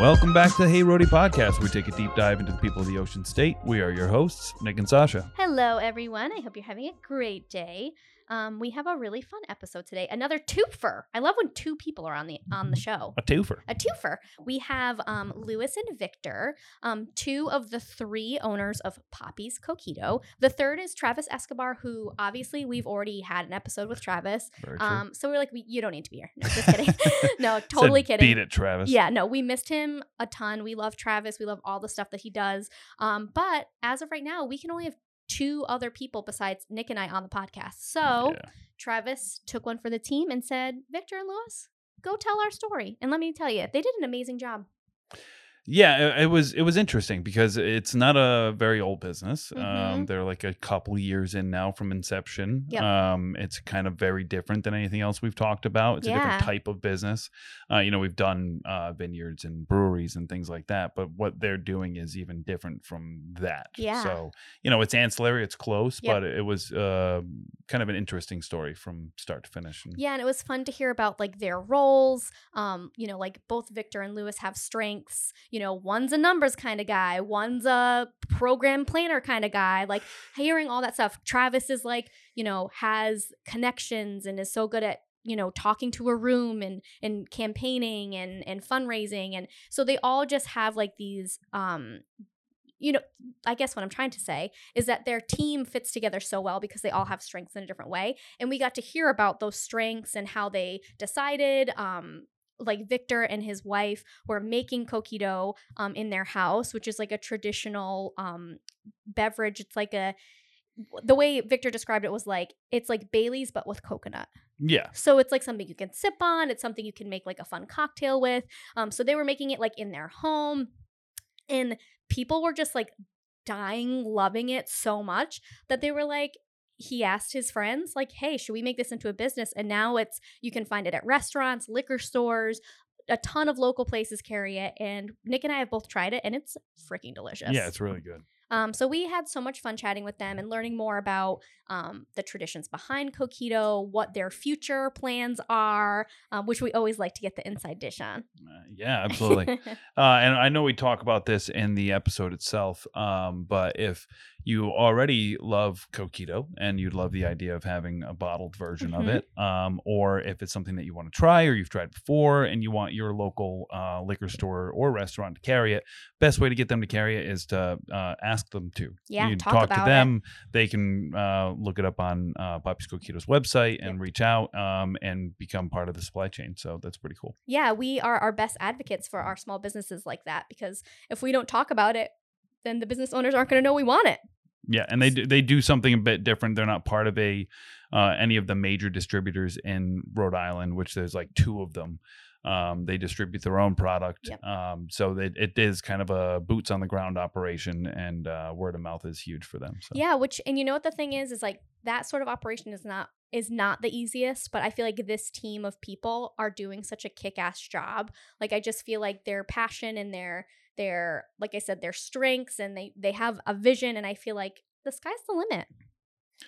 Welcome back to the Hey Roadie podcast. We take a deep dive into the people of the Ocean State. We are your hosts, Nick and Sasha. Hello, everyone. I hope you're having a great day. Um, we have a really fun episode today. Another twofer. I love when two people are on the on the show. A twofer. A twofer. We have um, Lewis and Victor, um, two of the three owners of Poppy's Coquito. The third is Travis Escobar, who obviously we've already had an episode with Travis. Um, so we're like, we, you don't need to be here. No, just kidding. no, totally Said, kidding. Beat it, Travis. Yeah, no, we missed him a ton. We love Travis. We love all the stuff that he does. Um, but as of right now, we can only have two other people besides Nick and I on the podcast. So Yeah. Travis took one for the team and said, Victor and Lewis, go tell our story. And let me tell you, they did an amazing job. Yeah, it, it was it was interesting because it's not a very old business. Um, Mhm. they're like a couple years in now from inception. Yep. Um, it's kind of very different than anything else we've talked about. It's a different type of business. Uh, you know, we've done uh, vineyards and breweries and things like that, but what they're doing is even different from that. Yeah. So you know, it's ancillary, it's close, Yep. but it was uh, kind of an interesting story from start to finish. And Yeah, and it was fun to hear about like their roles. Um, you know, like both Victor and Lewis have strengths. You know, one's a numbers kind of guy, one's a program planner kind of guy. Like hearing all that stuff. Travis is like, you know, has connections and is so good at you know talking to a room and and campaigning and and fundraising and so they all just have like these um you know i guess what i'm trying to say is that their team fits together so well because they all have strengths in a different way and we got to hear about those strengths and how they decided um like Victor and his wife were making coquito um, in their house, which is like a traditional um, beverage. It's like a the way Victor described it was like it's like Bailey's but with coconut. yeah, So it's like something you can sip on. It's something you can make like a fun cocktail with. Um, so they were making it like in their home, and people were just like dying, loving it so much that they were like. He asked his friends, like, "Hey, should we make this into a business?" And now it's you can find it at restaurants, liquor stores, a ton of local places carry it. And Nick and I have both tried it, and it's freaking delicious. yeah, it's really good. Um, so we had so much fun chatting with them and learning more about um, the traditions behind Coquito, what their future plans are, um, which we always like to get the inside dish on. Uh, yeah, absolutely. Uh, and I know we talk about this in the episode itself, um, but if you already love Coquito and you'd love the idea of having a bottled version of Mhm. it, um, or if it's something that you want to try or you've tried before and you want your local uh, liquor store or restaurant to carry it, best way to get them to carry it is to uh, ask them to. Yeah, you talk talk to it. them. They can uh, look it up on uh, Poppy's Coquito's website and Yep. reach out um, and become part of the supply chain. So that's pretty cool. yeah, we are our best advocates for our small businesses like that because if we don't talk about it, then the business owners aren't going to know we want it. Yeah, and they do, they do something a bit different. They're not part of a uh, any of the major distributors in Rhode Island, which there's like two of them. Um, they distribute their own product, Yep. um, so it, it is kind of a boots on the ground operation, and uh, word of mouth is huge for them. So. Yeah, which and you know what the thing is is like that sort of operation is not is not the easiest, but I feel like this team of people are doing such a kick-ass job. Like I just feel like their passion and their their like I said their strengths and they they have a vision and I feel like the sky's the limit.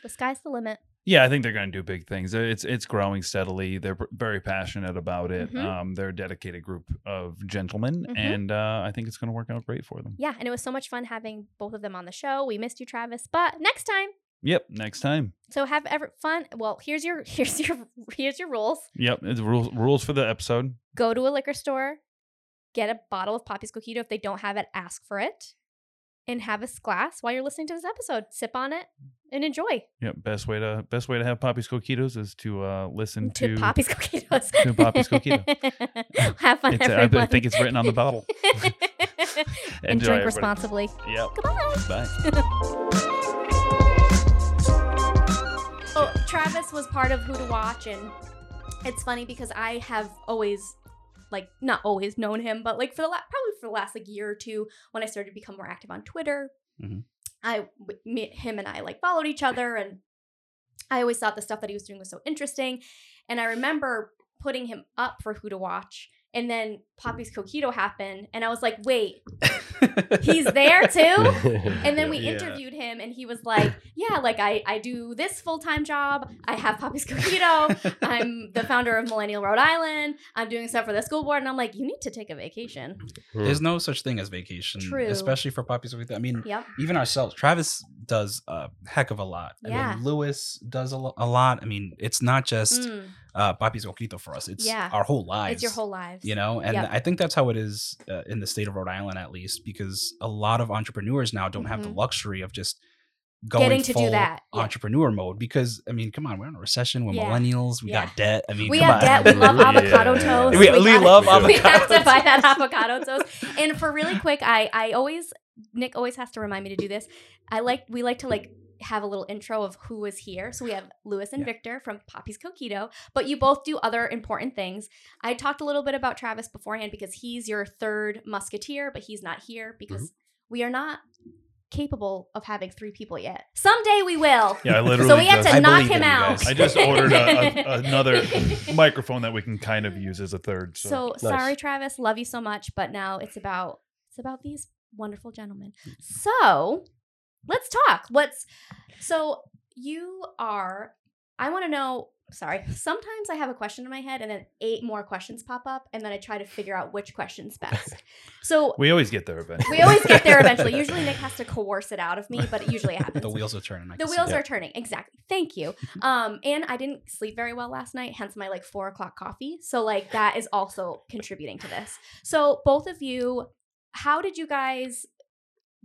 The sky's the limit. Yeah, I think they're going to do big things. It's it's growing steadily. They're very passionate about it. Mhm. Um, they're a dedicated group of gentlemen, Mhm. and uh, I think it's going to work out great for them. Yeah, and it was so much fun having both of them on the show. We missed you, Travis, but next time. Yep. Next time. So have ever fun. Well, here's your here's your here's your rules. Yep. It's rules rules for the episode. go to a liquor store, get a bottle of Poppy's Coquito. If they don't have it, ask for it, and have a glass while you're listening to this episode. Sip on it and enjoy. Yep. Best way to best way to have Poppy's Coquitos is to uh, listen To, to Poppy's Coquitos. to Poppy's Coquito. have fun, It's, I, everyone. I think it's written on the bottle. and Enjoy, drink everybody. responsibly. Yep. Goodbye. Bye. Oh, Travis was part of Who to Watch, and it's funny because I have always, like, not always known him, but like for the la- probably for the last like year or two, when I started to become more active on Twitter, Mhm. I me, him and I like followed each other, and I always thought the stuff that he was doing was so interesting, and I remember putting him up for Who to Watch. And then Poppy's Coquito happened, and I was like, "Wait, he's there too. And then we Yeah. interviewed him, and he was like, "Yeah, like I, I do this full time job. I have Poppy's Coquito. I'm the founder of Millennial Rhode Island. I'm doing stuff for the school board." And I'm like, "You need to take a vacation." Hmm. There's no such thing as vacation, True. especially for puppies with. I mean, Yep. even ourselves. Travis does a heck of a lot. I Yeah. mean, Lewis does a, lo- a lot. I mean, it's not just Mm, uh, Papi's Coquito for us. It's Yeah. our whole lives. it's your whole lives. you know and Yep. i think that's how it is uh, in the state of rhode island at least because a lot of entrepreneurs now don't have the Mhm. luxury of just going Getting to do full that, yeah. entrepreneur mode because i mean come on we're in a recession we're Yeah. millennials we Yeah. got debt i mean We come have on. debt. We love avocado toast. We- we gotta- love We have avocado to buy that toast. avocado toast. And for really quick, I I always Nick always has to remind me to do this. I like we like to like have a little intro of who is here. So we have Lewis and Yeah. Victor from Poppy's Coquito, but you both do other important things. I talked a little bit about Travis beforehand because he's your third musketeer, but he's not here because Mm-hmm. we are not capable of having three people yet. Someday we will. Yeah, I literally. So we have to I knock him out. I just ordered a, a, another microphone that we can kind of use as a third. So, So Nice. sorry, Travis. Love you so much, but now it's about it's about these wonderful gentlemen. So let's talk. What's so you are? I want to know. Sorry. Sometimes I have a question in my head, and then eight more questions pop up, and then I try to figure out which question's best. So we always get there eventually. we always get there eventually. Usually Nick has to coerce it out of me, but it usually happens. the wheels are turning I The see wheels it. are turning. Exactly. Thank you. Um, and I didn't sleep very well last night, hence my like four o'clock coffee. So like that is also contributing to this. So both of you, how did you guys?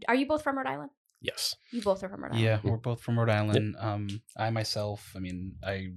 Are you both from Rhode Island? Yes. You both are from Rhode Island. yeah we're both from rhode island um i myself i mean i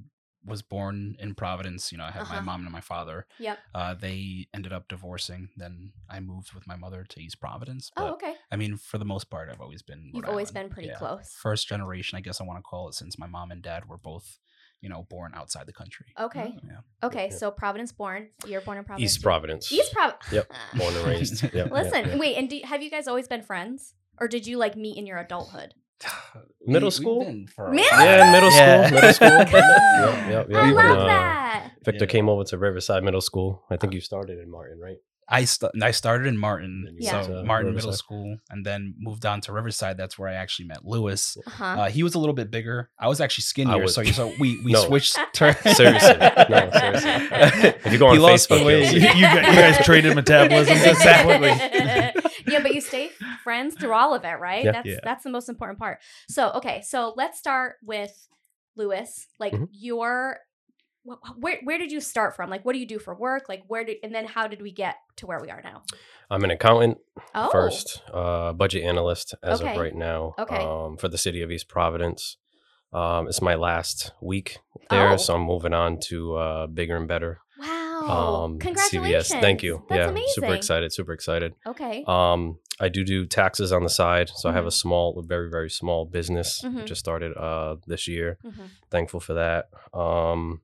was born in providence you know i have Uh-huh. my mom and my father Yep. uh, they ended up divorcing then i moved with my mother to east providence Oh, okay. I mean, for the most part, I've always been. You've Rhode always been pretty Yeah. close. First generation, I guess I want to call it, since my mom and dad were both, you know, born outside the country. Okay. Yeah. Okay. Yeah. So Providence born. You're born in Providence. East Providence. East Providence. Yep. Born and raised. Yep, yep, Listen, yep. wait, and do, have you guys always been friends, or did you like meet in your adulthood? Middle We- school? been for Middle. Yeah, middle school. Middle school. yep, yep, yep. I love uh, that. Victor Yeah. came over to Riverside Middle School. I think you started in Martin, right? I st- I started in Martin, Then you so went to Martin Middle School, and then moved on to Riverside. That's where I actually met Lewis. Uh-huh. Uh, he was a little bit bigger. I was actually skinnier, was- so you so we we No. switched. Turn- Seriously. No, seriously. If you go on He lost the Facebook, weight. you'll you, you guys, traded metabolisms exactly. yeah, but you stay friends through all of it, right? Yeah. That's Yeah. that's the most important part. So, okay, so let's start with Lewis. Like Mhm. your where where did you start from? Like what do you do for work? Like where did and then how did we get to where we are now? I'm an accountant Oh. first, uh, budget analyst as Okay. of right now. Okay. Um, for the city of East Providence. Um, it's my last week there, Oh. so I'm moving on to uh, bigger and better. Wow. Um, Congratulations. CVS. Thank you. That's yeah, amazing. super excited. Super excited. Okay. Um, I do do taxes on the side, so I have a small, a very very small business. Mhm. Just started uh this year. Mhm. Thankful for that. Um,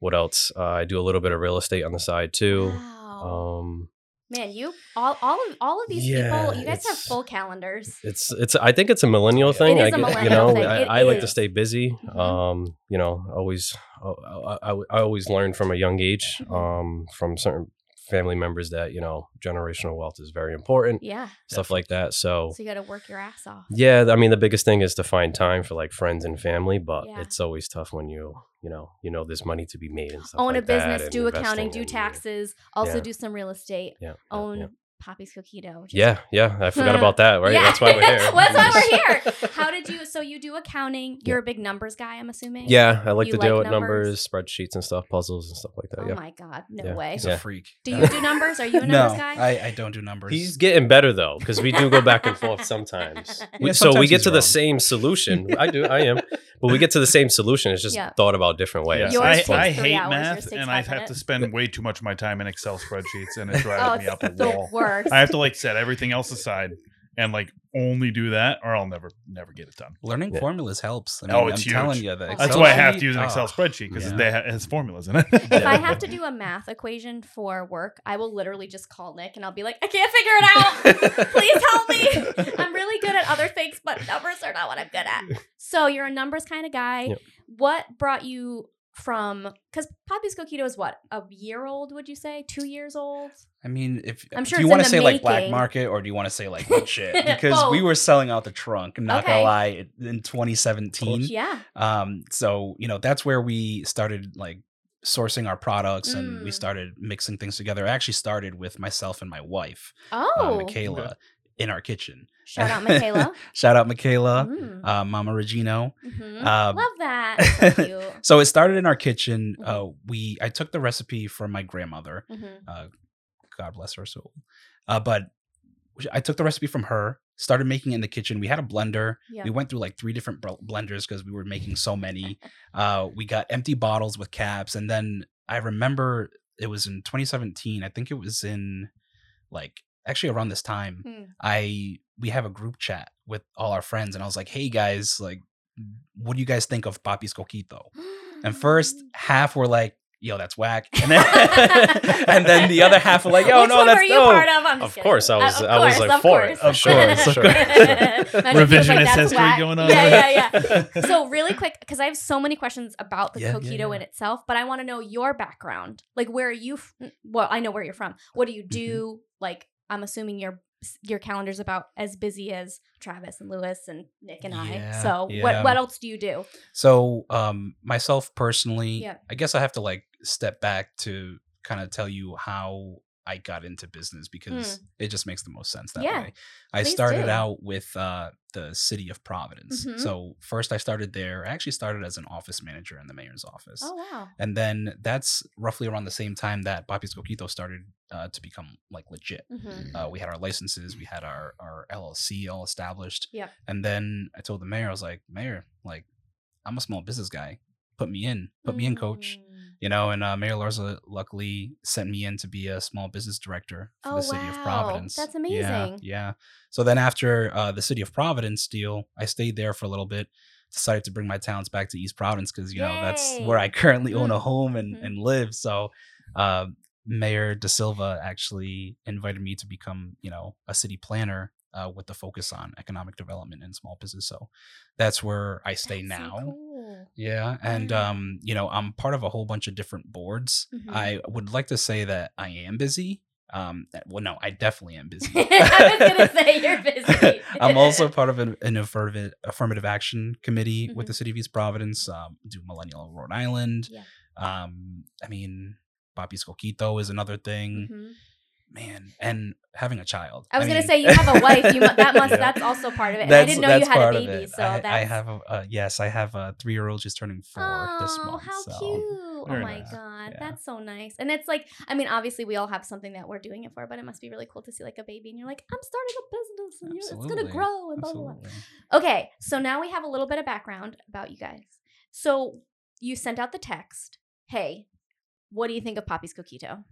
what else? Uh, I do a little bit of real estate on the side too. Wow. Um, Man, you all all of all of these Yeah, people, you guys have full calendars. it's it's. I think it's a millennial thing. is I a millennial you know, thing. I, It I like to stay busy. Mhm. Um, you know, always. I, I, I always learn from a young age. Mhm. Um, from certain family members that you know generational wealth is very important. Yeah. Stuff like that. So So you got to work your ass off. Yeah, I mean the biggest thing is to find time for like friends and family, but Yeah. it's always tough when you you know you know there's money to be made and stuff. Own like a business, do accounting, do taxes, also Yeah. do some real estate, Yeah, own yeah. Poppy's Coquito. which is- Yeah, yeah, I forgot about that. Right, Yeah. that's why we're here. Well, that's why we're here. How did you? So you do accounting? You're a big numbers guy, I'm assuming. Yeah, I like You to deal like with numbers? numbers, spreadsheets, and stuff, puzzles and stuff like that. Oh yeah, my god, no Yeah. way. He's Yeah. a freak. Do you do numbers? Are you a no, numbers guy? I, I don't do numbers. he's getting better though because we do go back and forth sometimes. We- so we get he's to the same solution. I do, I am, but we get to the same solution. It's just Yeah. thought about different ways. Yeah. I, I hate math, and I have to spend way too much of my time in Excel spreadsheets, and it oh, drives me up the the wall. worst. I have to like set everything else aside and like only do that, or I'll never never get it done. Learning Yeah. formulas helps. I oh, mean, Oh, it's I'm telling you, the That's That's why I have to use an Excel oh, spreadsheet because yeah. they ha- it has formulas in it. if I have to do a math equation for work, I will literally just call Nick and I'll be like, I can't figure it out. Please help me. I'm really good at other things, but numbers are not what I'm good at. So you're a numbers kind of guy. Yep. What brought you from because Poppy's Coquito is what a year old? Would you say two years old? I mean, if I'm sure do you want to say like black market or do you want to say like legit? Because we were selling out the trunk. I'm Not Okay. gonna lie, in 2017. Yeah. Um, so you know that's where we started like sourcing our products and we Mm. started mixing things together. I actually started with myself and my wife, Oh, uh, Michaela, in our kitchen. Shout out Michaela. Shout out Michaela, Mm. uh, Mama Regino. Mhm. um, Love that. So. So it started in our kitchen. Mhm. Uh, we I took the recipe from my grandmother. Mhm. Uh, God bless her soul. Uh, but I took the recipe from her. Started making it in the kitchen. We had a blender. Yeah. We went through like three different bl- blenders because we were making so many. Uh, we got empty bottles with caps, and then I remember it was in 2017. I think it was in like actually around this time. Hmm. I we have a group chat with all our friends, and I was like, "Hey guys, like, what do you guys think of Papi's Coquito?" And first half were like, "Yo, that's whack," and then and then the other half were like, "Yo, Which no, one that's were you dope." part of? I'm just Of kidding. course, I Uh, was- of I was, like, of for it. course. Of course, Sure, sure. Imagine if like, Revisionist history whack." going on Yeah, yeah, yeah. so really quick because i have so many questions about the Yeah, yeah, coquito yeah. in itself but i want to know your background like where are you f- well i know where you're from what do you Mm-hmm. do like i'm assuming your your calendar's about as busy as travis and lewis and nick and i so yeah. what what else do you do So, um, myself personally, Yeah. I guess I have to like step back to kind of tell you how I got into business because it just makes the most sense that Hmm. Yeah, way. I started do. out with uh, the city of Providence. Mhm. So first, I started there. I actually started as an office manager in the mayor's office. oh wow And then that's roughly around the same time that Papi's Coquito started uh, to become like legit. Mhm. Uh, we had our licenses, we had our our LLC all established. Yeah. And then I told the mayor, I was like, Mayor, like, I'm a small business guy. Put me in. Put me in, coach. You know, and uh, Mayor Elorza luckily sent me in to be a small business director for Oh, the city of wow. Providence. That's amazing. Yeah. yeah. So then after uh, the city of Providence deal, I stayed there for a little bit. Decided to bring my talents back to East Providence because you know that's where I Yay. currently own a Mm. home and, Mhm. and live. So uh, Mayor DaSilva actually invited me to become, you know, a city planner uh, with the focus on economic development and small business. So that's where I stay That's so now. Cool. Yeah, and Yeah. um, you know, I'm part of a whole bunch of different boards. Mhm. I would like to say that I am busy. Um, that- well, no, I definitely am busy. I was gonna say you're busy. I'm also part of an, an affirmative affirmative action committee with Mhm. the city of East Providence. Um, do Millennial Rhode Island. Yeah. Um, I mean, Papi's Coquito is another thing. Mhm. Man, and having a child. I was gonna mean- say you have a wife. You mu- that must Yeah. that's also part of it. And I didn't know you had a baby, so I, that's I have a uh, yes, I have a three year old just turning four this Oh, month. how so. cute! Oh my nice. god, Yeah. that's so nice. And it's like, I mean, obviously we all have something that we're doing it for, but it must be really cool to see like a baby and you're like, I'm starting a business and you're, it's gonna grow and blah blah blah. Okay, so now we have a little bit of background about you guys. So you sent out the text, "Hey, what do you think of Poppy's Coquito?"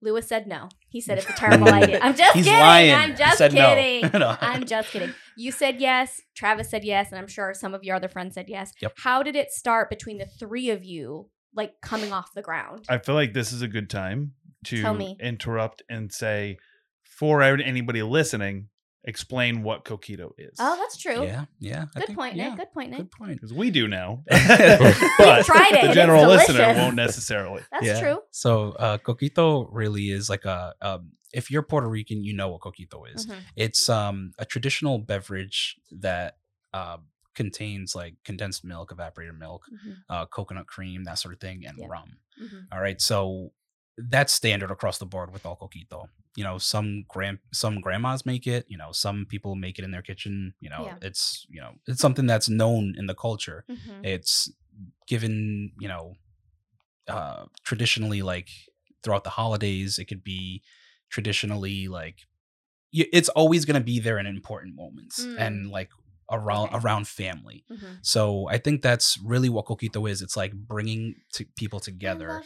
Lewis said no. He said it's a terrible idea. I'm just He's kidding. lying. I'm just no. kidding. No. I'm just kidding. You said yes. Travis said yes, and I'm sure some of your other friends said yes. Yep. How did it start between the three of you, like coming off the ground? I feel like this is a good time to interrupt and say, for anybody listening, explain what coquito is. oh, that's true. Yeah, yeah. Good think- point, yeah, Nick. Good point, Nick. Good point. Because we do now. But tried it. the general it's listener won't necessarily. That's Yeah. true. So, uh, coquito really is like a. Um, if you're Puerto Rican, you know what coquito is. Mhm. It's um a traditional beverage that uh, contains like condensed milk, evaporated milk, Mhm. uh, coconut cream, that sort of thing, and Yeah. rum. Mhm. All right, so that's standard across the board with all coquito. You know, some grand some grandmas make it. You know, some people make it in their kitchen. You know, Yeah. it's you know it's something that's known in the culture. Mhm. It's given you know uh, traditionally like throughout the holidays. It could be traditionally like it's always going to be there in important moments Mm. and like around Okay. around family. Mhm. So I think that's really what coquito is. It's like bringing to people together.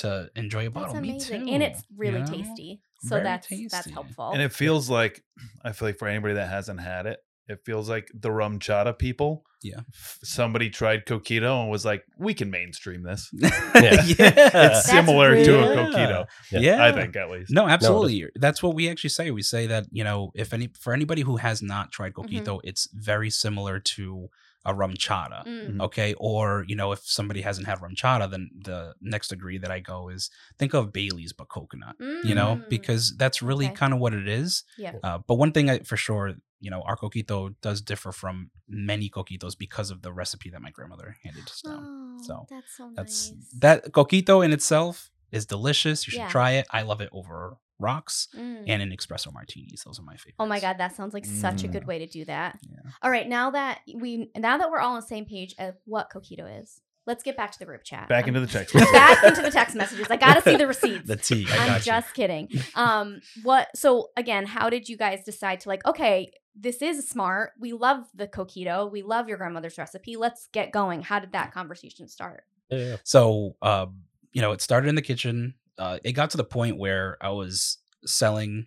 To enjoy a bottle. That's Me amazing, too, and it's you really know? tasty. So Very that's that's helpful. And it feels like, I feel like for anybody that hasn't had it, it feels like the RumChata people. Yeah. Somebody tried coquito and was like, we can mainstream this. Yeah. It's That's similar to a coquito, Yeah. Yeah. I think at least. No, absolutely. That's what we actually say. We say that you know, if any for anybody who has not tried Mm-hmm. coquito, it's very similar to a RumChata. Mm. Okay, or you know, if somebody hasn't had RumChata, then the next degree that I go is think of Bailey's but coconut. You know, Mm. because that's really Okay. kind of what it is. yeah. Uh, but one thing I, for sure, you know, our coquito does differ from many coquitos because of the recipe that my grandmother handed us down. Oh, so that's so That's nice. that coquito in itself is delicious. You should Yeah. try it. I love it over rocks Mm. and an espresso martinis. Those are my favorites. Oh my god, that sounds like such a Mm. good way to do that. Yeah. All right, now that we now that we're all on the same page of what coquito is, let's get back to the group chat. Back I'm- into the text. back into the text messages. I gotta see the receipts. The tea. I I'm got you. just kidding. Um, what? So again, how did you guys decide to like? Okay, this is smart. We love the coquito. We love your grandmother's recipe. Let's get going. How did that conversation start? Yeah, yeah. So, um, you know, it started in the kitchen. Uh, it got to the point where I was selling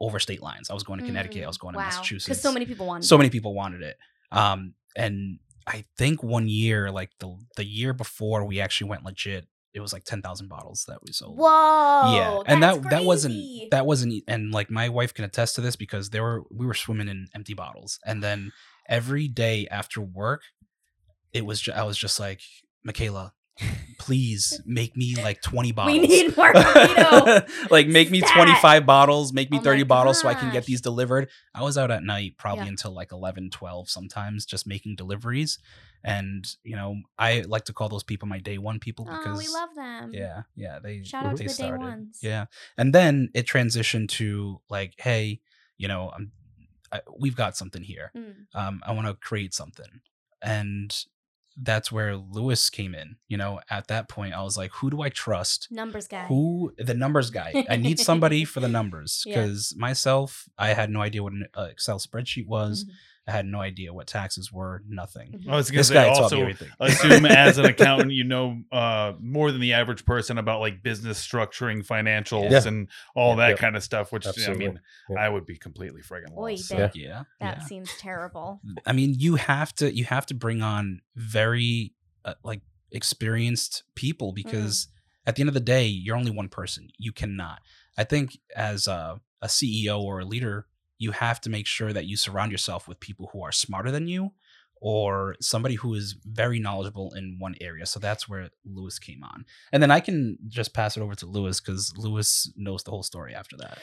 over state lines. I was going to Connecticut. I was going to Massachusetts. Because so many people wanted. so that. many people wanted it. Um, and I think one year, like the the year before we actually went legit, it was like ten thousand bottles that we sold. Whoa. yeah, and that that's that wasn't that wasn't, and like my wife can attest to this because there were we were swimming in empty bottles, and then every day after work, it was ju- I was just like Michaela, please make me like twenty bottles. We need more like make me Stat. 25 bottles make me Oh 30 bottles so i can get these delivered i was out at night probably Yeah. until like 11 12 sometimes just making deliveries and you know i like to call those people my day one people oh, because we love them. yeah yeah they Shout out to they the day ones. yeah and then it transitioned to like hey you know i'm I, we've got something here Mm. um i want to create something and that's where lewis came in you know at that point i was like who do i trust Numbers guy. who the numbers guy i need somebody for the numbers Yeah. because myself i had no idea what an uh, excel spreadsheet was Mhm. I had no idea what taxes were nothing Mhm. I was going to say guy taught me also assume as an accountant you know uh, more than the average person about like business structuring financials Yeah. and all Yeah, that yeah. kind of stuff which Absolutely. i mean Yeah. i would be completely friggin' Oy lost vey. so. Yeah. yeah That yeah. seems terrible. i mean you have to you have to bring on very uh, like experienced people because at the end of the day you're only one person you cannot i think as a, a ceo or a leader you have to make sure that you surround yourself with people who are smarter than you or somebody who is very knowledgeable in one area so that's where lewis came on and then i can just pass it over to lewis because lewis knows the whole story after that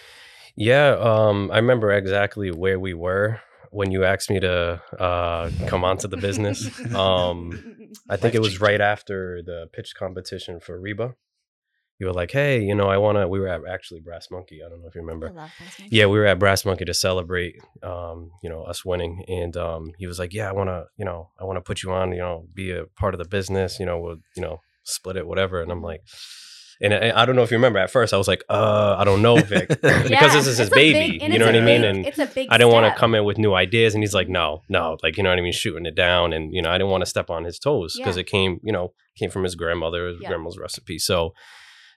Yeah, um, I remember exactly where we were when you asked me to uh, come onto the business. Um, I think it was right after the pitch competition for Reba. You were like, "Hey, you know, I want to." We were at actually Brass Monkey. I don't know if you remember. Yeah, we were at Brass Monkey to celebrate, um, you know, us winning, and um, he was like, "Yeah, I want to, you know, I want to put you on, you know, be a part of the business, you know, we'll, you know, split it, whatever." And I'm like, and I, I don't know if you remember. At first, I was like, "Uh, I don't know, Vic," because Yeah, this is his baby. big- you know what I mean? big- And it's a big. I didn't want to come in with new ideas. And he's like, no, no, like, you know what I mean? Shooting it down. And, you know, I didn't want to step on his toes because Yeah. it came, you know, came from his grandmother, his Yeah. grandma's recipe. So,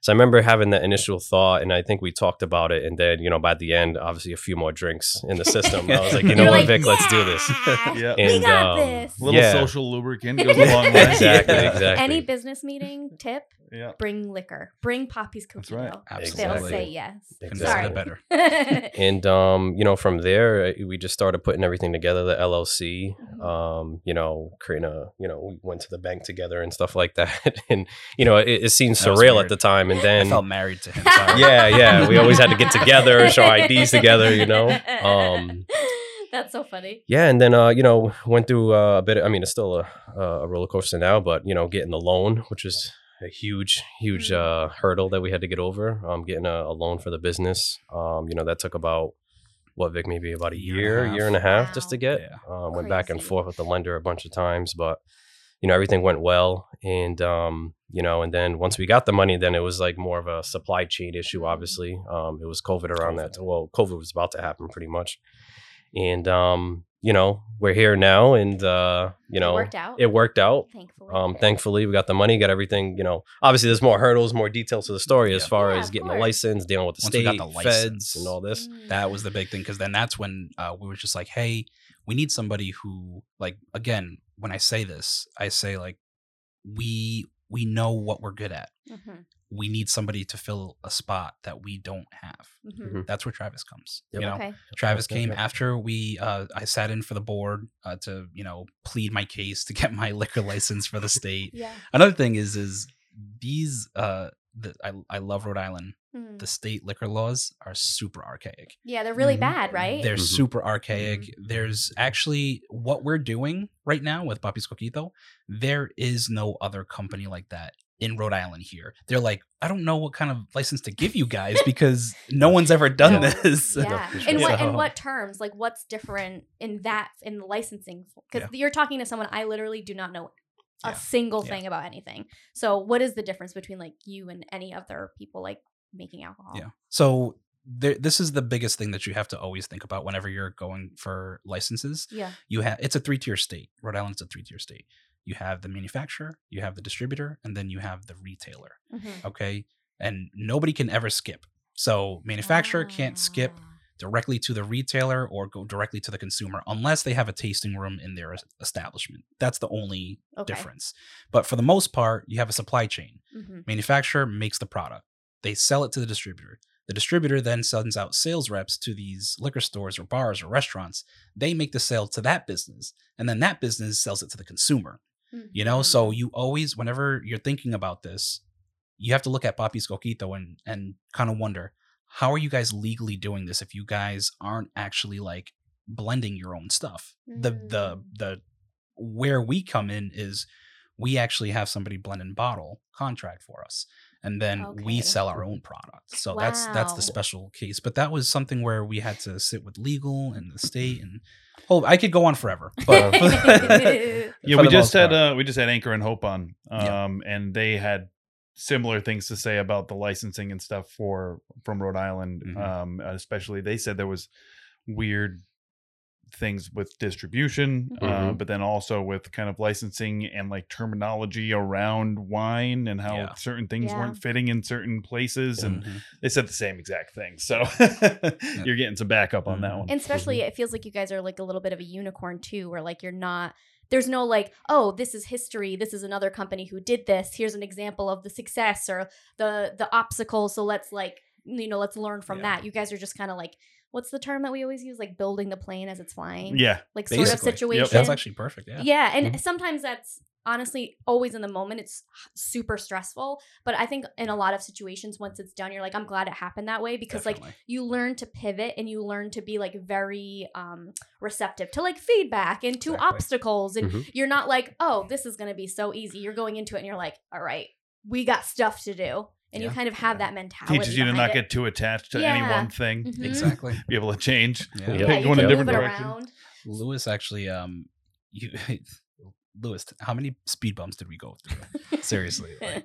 so I remember having that initial thought and I think we talked about it. And then, you know, by the end, obviously a few more drinks in the system. I was like, you know You're what, like, Vic, let's do this. "Yeah, Yeah. we got um, this. little Yeah. social lubricant goes a long way Exactly, Yeah. exactly. Any business meeting tip: yeah bring liquor, bring Poppy's That's coquito. right. Absolutely. They'll say yes. Couldn't Exactly. have said better and um, you know, from there, uh, we just started putting everything together. The LLC, Mhm. um, you know, creating a, you know, we went to the bank together and stuff like that. and you know, it, it seemed That surreal at the time. And i then, felt married to him sorry. yeah, yeah, we always had to get together, show IDs together, you know. Um, That's so funny. yeah, and then uh, you know, went through uh, a bit. I mean, it's still a, a roller coaster now, but you know, getting the loan, which was a huge, huge Mm. uh, hurdle that we had to get over. Um, getting a, a loan for the business. Um, you know, that took about what Vic, maybe about a Year and a year, year and a half, Wow. just to get. Yeah. Um, went back and forth with the lender a bunch of times, but you know, everything went well, and um, you know, and then once we got the money, then it was like more of a supply chain issue. Mm. Obviously, um, it was COVID around that. Well, COVID was about to happen pretty much, and um, you know, we're here now, and uh, you know, it worked out. it worked out. thankfully. Um, thankfully, we got the money, got everything. You know, obviously, there's more hurdles, more details to the story as Yeah. far Yeah, as of getting the course. license, dealing with the Once we state, got the feds, and all this. Mm. that was the big thing because then that's when uh, we were just like hey we need somebody who like again when i say this i say like we we know what we're good at Mhm, we need somebody to fill a spot that we don't have mhm. Mhm. that's where travis comes Yep. you know Okay. travis Yep, came yep. after we uh i sat in for the board uh, to you know plead my case to get my liquor license for the state Yeah. another thing is is these uh the, I, I love rhode island Mm. the state liquor laws are super archaic Yeah, they're really Mhm. bad, right? they're Mhm. super archaic. There's actually what we're doing right now with Papi's Coquito. There is no other company like that in Rhode Island here. They're like, I don't know what kind of license to give you guys because no one's ever done No. this. yeah. for In what in what terms? Like what's different in that in the licensing? Because Yeah. you're talking to someone I literally do not know a Yeah. single Yeah. thing about anything. So what is the difference between like you and any other people like making alcohol? Yeah. So there, this is the biggest thing that you have to always think about whenever you're going for licenses. Yeah. You have it's a three tier state. Rhode Island's a three tier state. You have the manufacturer, you have the distributor, and then you have the retailer. Mhm. okay and nobody can ever skip so manufacturer can't skip Ah. directly to the retailer or go directly to the consumer unless they have a tasting room in their establishment that's the only Okay. difference but for the most part you have a supply chain Mhm. manufacturer makes the product they sell it to the distributor the distributor then sends out sales reps to these liquor stores or bars or restaurants they make the sale to that business and then that business sells it to the consumer you know so Mhm. you always whenever you're thinking about this you have to look at papi's coquito and and kind of wonder how are you guys legally doing this if you guys aren't actually like blending your own stuff the the Mm. the where we come in is we actually have somebody blend and bottle contract for us and then we sell our own product so that's that's the special case but that was something where we had to sit with legal and the state and oh i could go on forever but Yeah, we just had uh we just had Anchor and Hope on, um, Yeah. and they had similar things to say about the licensing and stuff for from Rhode Island. Mhm. Um, especially they said there was weird things with distribution, uh, Mhm. but then also with kind of licensing and like terminology around wine and how Yeah. certain things Yeah. weren't fitting in certain places, and Mhm. they said the same exact thing. So you're getting some backup on that Mhm. one. And especially it feels like you guys are like a little bit of a unicorn too where like you're not there's no like oh this is history this is another company who did this here's an example of the success or the the obstacle so let's like you know let's learn from Yeah. that you guys are just kind of like what's the term that we always use like building the plane as it's flying Yeah, like sort of Basically. Yep. situation that's actually perfect yeah yeah, and Mhm. sometimes that's honestly always in the moment it's super stressful but i think in a lot of situations once it's done you're like i'm glad it happened that way because like you learn to pivot and you learn to be like very um receptive to like feedback and to Exactly. obstacles and Mhm. you're not like oh this is going to be so easy you're going into it and you're like all right we got stuff to do and you kind of have Yeah. that mentality teaches you to not it. get too attached to any one thing. Mhm. exactly Be able to change. Yeah. yeah, Yeah, you go in a different direction. around Lewis actually, um, you, Lewis, how many speed bumps did we go through? Seriously, like,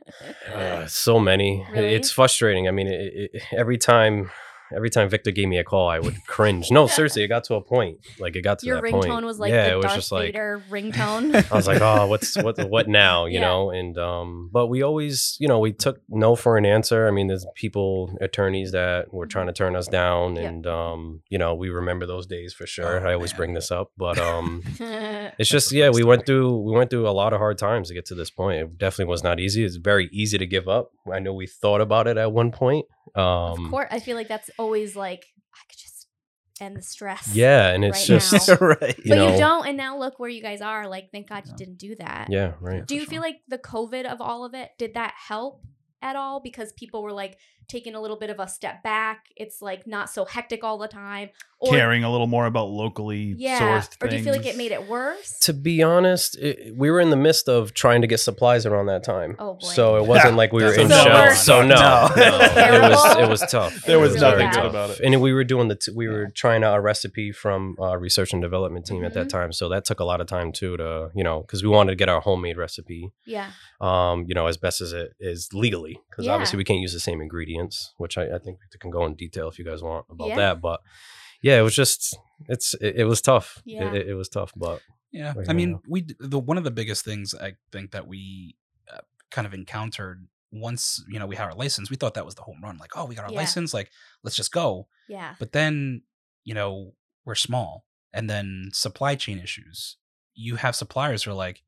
Uh, so many. Really? It's frustrating. I mean, it, it, every time, every time Victor gave me a call, I would cringe. No, seriously, it got to a point. Like it got to your that ringtone point. was like yeah, the it was Darth just like Vader ringtone I was like, oh, what's what what now? You Yeah. know, and um, but we always, you know, we took no for an answer. I mean, there's people, attorneys that were trying to turn us down, Yeah. and um, you know, we remember those days for sure. Oh, I always man. bring this up, but um, it's just yeah, we story. went through we went through a lot of hard times to get to this point. It definitely was not easy. It's very easy to give up. I know we thought about it at one point. Um, of course, I feel like that's always like I could just end the stress. yeah, and it's right just now. right. you but know, you don't, and now look where you guys are. Like, thank God you Yeah. didn't do that. yeah, right. Do you for feel like the COVID of all of it did that help at all? Because people were like taking a little bit of a step back. It's like not so hectic all the time. Or Caring a little more about locally yeah. sourced Or do you feel like it made it worse? To be honest, it, we were in the midst of trying to get supplies around that time. Oh, boy. So it wasn't like we were in the shells. worst. So no, No. no, it was it was tough. There It was really nothing bad. good about it. And we were doing the t- we were Yeah. trying out a recipe from uh, research and development team at that Mhm. time. So that took a lot of time too to you know because we wanted to get our homemade recipe Yeah. um you know as best as it is legally because Yeah. obviously we can't use the same ingredients which I, I think we can go in detail if you guys want about Yeah. that but yeah it was just it's it, it was tough Yeah. it, it, it was tough but Yeah, I mean, now. we the one of the biggest things I think that we uh, kind of encountered once you know we had our license, we thought that was the home run. Like, oh, we got our Yeah. license, like let's just go. Yeah. But then you know we're small, and then supply chain issues. You have suppliers who are like,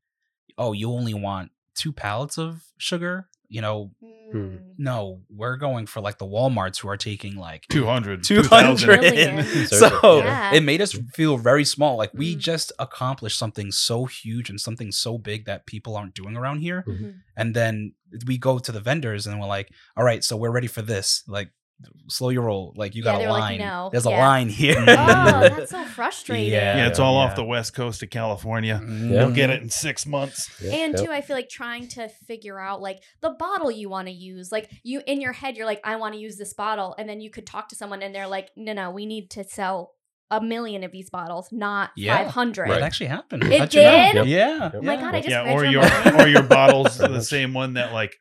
"Oh, you only want two pallets of sugar." You know, Mm. no, we're going for like the WalMarts who are taking like 200 200 so Yeah. it made us feel very small like we Mm. just accomplished something so huge and something so big that people aren't doing around here Mhm. and then we go to the vendors and we're like all right so we're ready for this like slow your roll like you Yeah, got a were like, line "No." there's a line here Oh, that's so frustrating. Yeah. yeah it's all Yeah. off the west coast of california Mhm. Yeah. you'll get it in six months Yeah, and yep. too i feel like trying to figure out like the bottle you want to use like you in your head you're like i want to use this bottle and then you could talk to someone and they're like no no we need to sell a million of these bottles not Yeah. 500 It actually happened It How'd know? did? Yep. yeah oh my god i just yeah or your your or your bottles the same one that like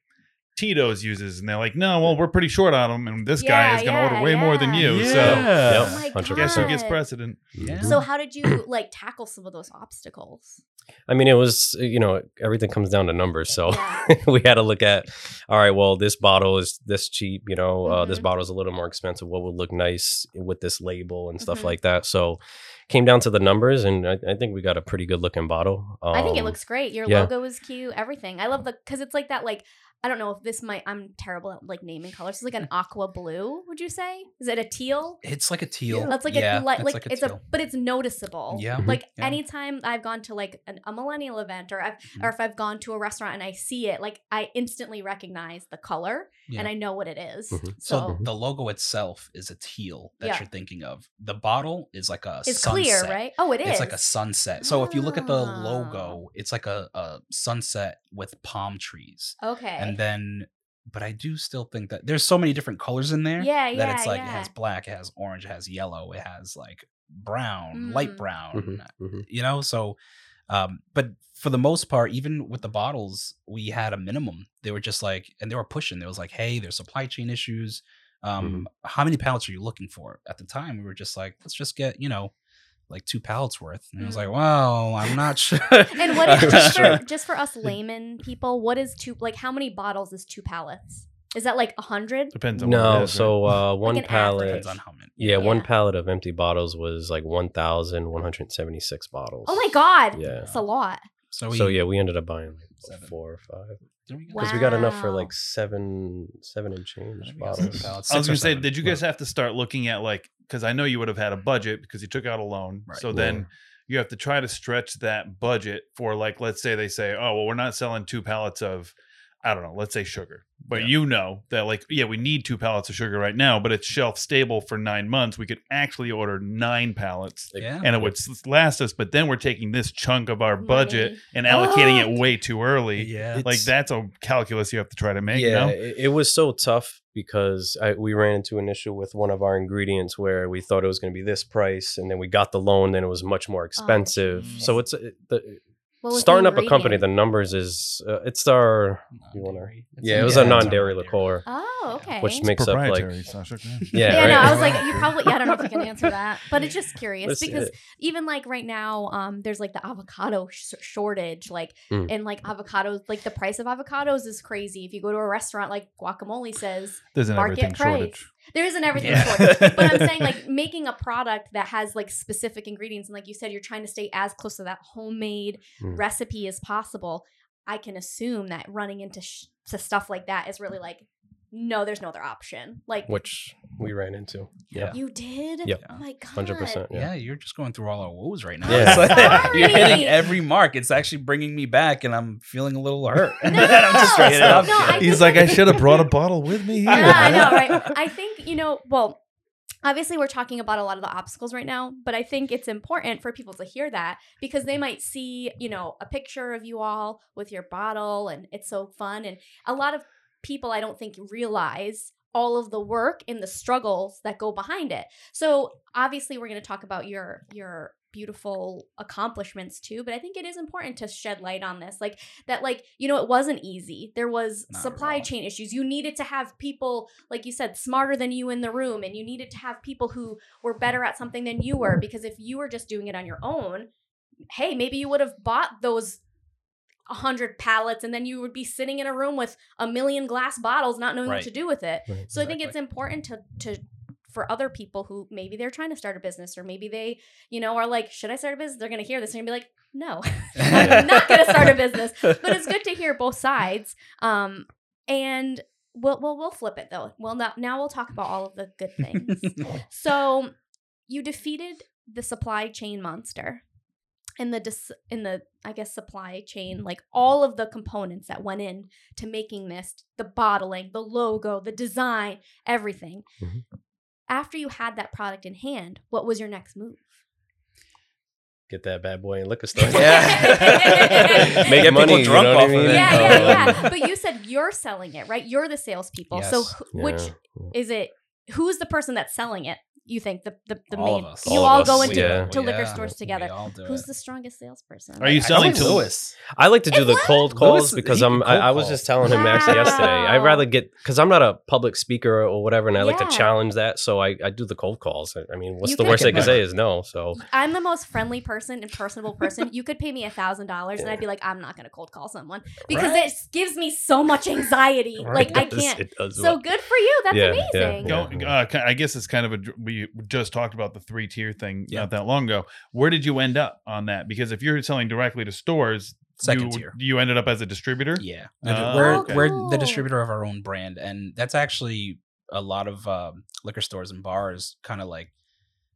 tito's uses and they're like no well we're pretty short on them and this guy Yeah, is going to yeah, order way more than you so Yeah. oh my Yep, 100%. guess who gets God. precedent Yeah. so how did you like tackle some of those obstacles I mean, it was you know everything comes down to numbers. So Yeah. we had to look at all right. Well, this bottle is this cheap. You know, uh, this Mhm. bottle is a little more expensive. What would look nice with this label and stuff Mhm. like that? So came down to the numbers, and I, I think we got a pretty good looking bottle. i think it Um, looks great your yeah. logo is cute everything i love the because it's like that like I don't know if this might. I'm terrible at like naming colors. It's like an aqua blue. Would you say? Is it a teal? it's like a teal That's like yeah, a like, it's like, it's a teal. but it's noticeable. Yeah. Mhm. Like Yeah. anytime I've gone to like an, a millennial event or I've Mhm. or if I've gone to a restaurant and I see it, like I instantly recognize the color Yeah. and I know what it is. Mhm. So So, the logo itself is a teal that Yeah. you're thinking of. The bottle is like a it's sunset. clear, right? Oh, it is. It's like a sunset. So if you look at the Ah. logo, it's like a, a sunset with palm trees. okay. And then but I do still think that there's so many different colors in there Yeah, that yeah, it's like it has black, it has orange, it has yellow, it has like brown, light Mm. brown. Mhm, mhm. You know, so um but for the most part, even with the bottles, we had a minimum. They were just like and they were pushing. There was like, hey, there's supply chain issues. Um, Mm-hmm. how many pallets are you looking for? At the time, we were just like, let's just get, you know, like two pallets worth. And I was like, well, I'm not sure. Mm. and what is just sure. for just for us layman people? What is two? Like how many bottles is two pallets? Is that like a hundred? Depends on what No, so uh, one an average. pallet. Depends on how many. Yeah, one pallet of empty bottles was like one thousand one hundred seventy six bottles. Oh my god, Yeah. that's a lot. So, we, So yeah, we ended up buying like Seven. four or five there we go. because we got enough for like seven, seven and change We got seven bottles. I was gonna say, did you guys have to start looking at like because I know you would have had a mm-hmm. budget because you took out a loan. Right. So Yeah. then you have to try to stretch that budget for like let's say they say, oh well, we're not selling two pallets of I don't know, let's say sugar. But Yeah. you know that like, yeah, we need two pallets of sugar right now, but it's shelf stable for nine months. We could actually order nine pallets Yeah. and it would last us, but then we're taking this chunk of our budget Money. and allocating Oh. it way too early. yeah. Like that's a calculus you have to try to make. yeah, no? it, it was so tough because I, we ran into an issue with one of our ingredients where we thought it was going to be this price, and then we got the loan, then it was much more oh, expensive. jeez. so it's it, the, What was the starting up a company. The numbers is uh, it's our you wanna- It's yeah, a- it was yeah, a our non-dairy non-dairy. liqueur, Oh, okay. which makes up like Sasha. yeah. yeah, yeah, right? no, I was like, you probably. Yeah, I don't know if you can answer that, but it's just curious Let's- because even like right now, um, there's like the avocado sh- shortage, like, Mm. and like avocados, like the price of avocados is crazy. If you go to a restaurant, like guacamole says, There's an Market price. shortage. There isn't everything Yeah. shortage. But I'm saying like making a product that has like specific ingredients, and like you said, you're trying to stay as close to that homemade Mm. recipe as possible. I can assume that running into sh- to stuff like that is really like, no, there's no other option. Like which we ran into. Yeah. you did. Yep. Oh my god. Hundred percent. Yeah. Yeah. you're just going through all our woes right now. Yeah. It's like- you're hitting every mark. It's actually bringing me back, and I'm feeling a little hurt. No, I'm just straight no, up. no, He's think- like, I should have brought a bottle with me here. Yeah, I know, right? I think, you know, well, obviously we're talking about a lot of the obstacles right now, but I think it's important for people to hear that because they might see, you know, a picture of you all with your bottle and it's so fun. And a lot of people I don't think realize all of the work and the struggles that go behind it. So obviously we're going to talk about your your beautiful accomplishments too but i think it is important to shed light on this like that like you know it wasn't easy. There was Not supply chain issues. You needed to have people like you said smarter than you in the room and you needed to have people who were better at something than you were because if you were just doing it on your own hey maybe you would have bought those 100 pallets and then you would be sitting in a room with a million glass bottles not knowing what to do with it Right. so I think it's important to to for other people who maybe they're trying to start a business or maybe they, you know, are like, should I start a business? They're going to hear this and gonna be like, no, I'm not going to start a business. But it's good to hear both sides. Um, and we'll, we'll, we'll flip it though. Well, now, now we'll talk about all of the good things. so you defeated the supply chain monster in the dis- in the I guess supply chain, like all of the components that went in to making this, the bottling, the logo, the design, everything. Mhm. After you had that product in hand, what was your next move? Get that bad boy in liquor store. Yeah. Make Get people money. you know what I off of it. Yeah, Oh, yeah, yeah. yeah. But you said you're selling it, right? You're the salespeople. So Yes. wh- which is it? Who's the person that's selling it? You think the the, the All main? of us. You All all, of go us, into yeah. to liquor Yeah, stores together. Who's it. the strongest salesperson? Are you I selling think to Lewis? I like to do Is the Lewis- cold calls Lewis, because I'm. I, I was just telling him actually yesterday. I'd rather get because I'm not a public speaker or whatever, and I like to challenge that. So I, I do the cold calls. I- I mean, what's You the can- worst they Get can say is no. So I'm the most friendly person and personable person. You could pay me a thousand dollars, and I'd be like, I'm not going to cold call someone because Right. it gives me so much anxiety. Right. Like I can't. does So what- good for you. That's Yeah, yeah, amazing. Go, uh, I guess it's kind of a. We just talked about the three tier thing Yeah. not that long ago. Where did you end up on that? Because if you're selling directly to stores, Second you, tier. you ended up as a distributor. Yeah, Oh, we're okay. we're the distributor of our own brand, and that's actually a lot of um, liquor stores and bars kind of like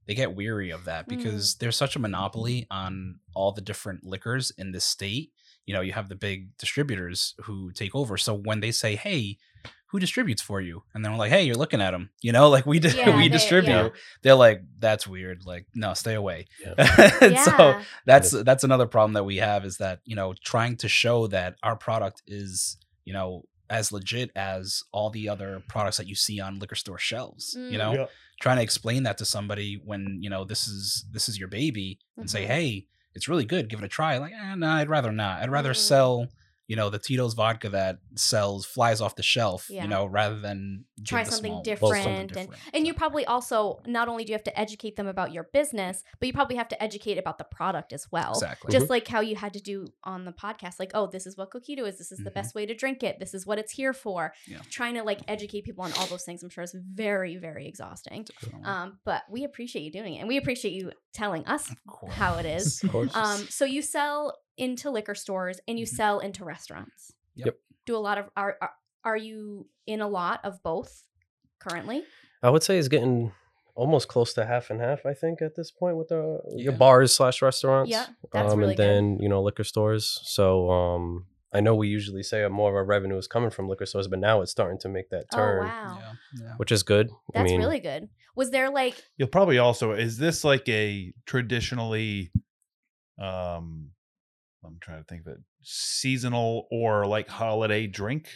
they get weary of that Mm. because there's such a monopoly on all the different liquors in the state. You know, you have the big distributors who take over. So when they say, "Hey," who distributes for you? And then we're like, hey, you're looking at them. You know, like we di- Yeah, we they- distribute. yeah. They're like, that's weird. Like, no, stay away. Yeah. And yeah. So that's that's another problem that we have is that you know trying to show that our product is you know as legit as all the other products that you see on liquor store shelves. You Mm. know, Yep. trying to explain that to somebody when you know this is this is your baby and say, Mhm. hey, it's really good. Give it a try. Like, eh, no, I'd rather not. I'd rather Mm. sell. You know the Tito's vodka that sells flies off the shelf. Yeah. You know, rather than Try something small- different, something and- different. And you probably also not only do you have to educate them about your business, but you probably have to educate about the product as well. exactly Just like how you had to do on the podcast, like, oh, this is what Coquito is. This is the Mhm. best way to drink it. This is what it's here for. Yeah. Trying to like educate people on all those things, I'm sure is very, very exhausting. Um, but we appreciate you doing it, and we appreciate you telling us how it is. Um, so you sell into liquor stores and you Mhm. sell into restaurants. Yep. Do a lot of are are, are you in a lot of both currently? I would say it's getting almost close to half and half. I think at this point with the your bars slash restaurants. Yeah, that's um, really and good. then you know liquor stores. So um, I know we usually say more of our revenue is coming from liquor stores, but now it's starting to make that turn, Oh wow, Yeah, yeah. which is good. I that's mean, really good. Was there like You'll probably also is this like a traditionally um I'm trying to think of it seasonal or like holiday drink?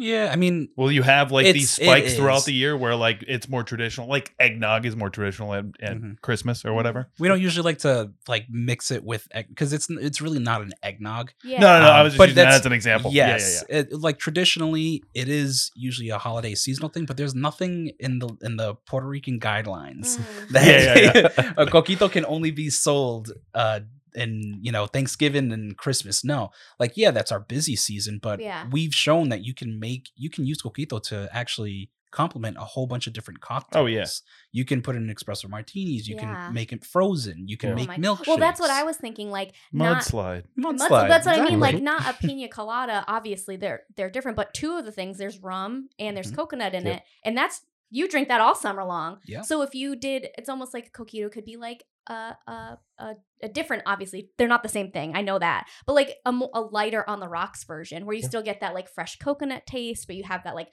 Yeah, I mean, well, you have like these spikes throughout the year where like it's more traditional, like eggnog is more traditional at, at Mhm. Christmas or whatever? we don't usually like to like mix it with because it's it's really not an eggnog. yeah? No, no, no. I Um, was just but using that that's- as an example. Yes, Yeah, yeah, It, like traditionally, it is usually a holiday seasonal thing, but there's nothing in the in the Puerto Rican guidelines Mm. that Yeah, yeah, yeah. a coquito can only be sold uh in you know Thanksgiving and Christmas. No, like yeah, that's our busy season, but Yeah. we've shown that you can make you can use coquito to actually complement a whole bunch of different cocktails. Oh, yeah. you can put in espresso martinis. You Yeah. can make it frozen. You can Oh make my- milkshakes. Well, that's what I was thinking. Like yeah. not Mudslide. That's, Mudslide, that's what I mean. Like not a pina colada. Obviously, they're they're different. But two of the things, there's rum and there's Mhm. coconut in Yep. it, and that's you drink that all summer long. Yeah. So if you did, it's almost like coquito could be like a a a, a different. Obviously, they're not the same thing. I know that, but like a, a lighter on the rocks version where you Yeah. still get that like fresh coconut taste, but you have that like.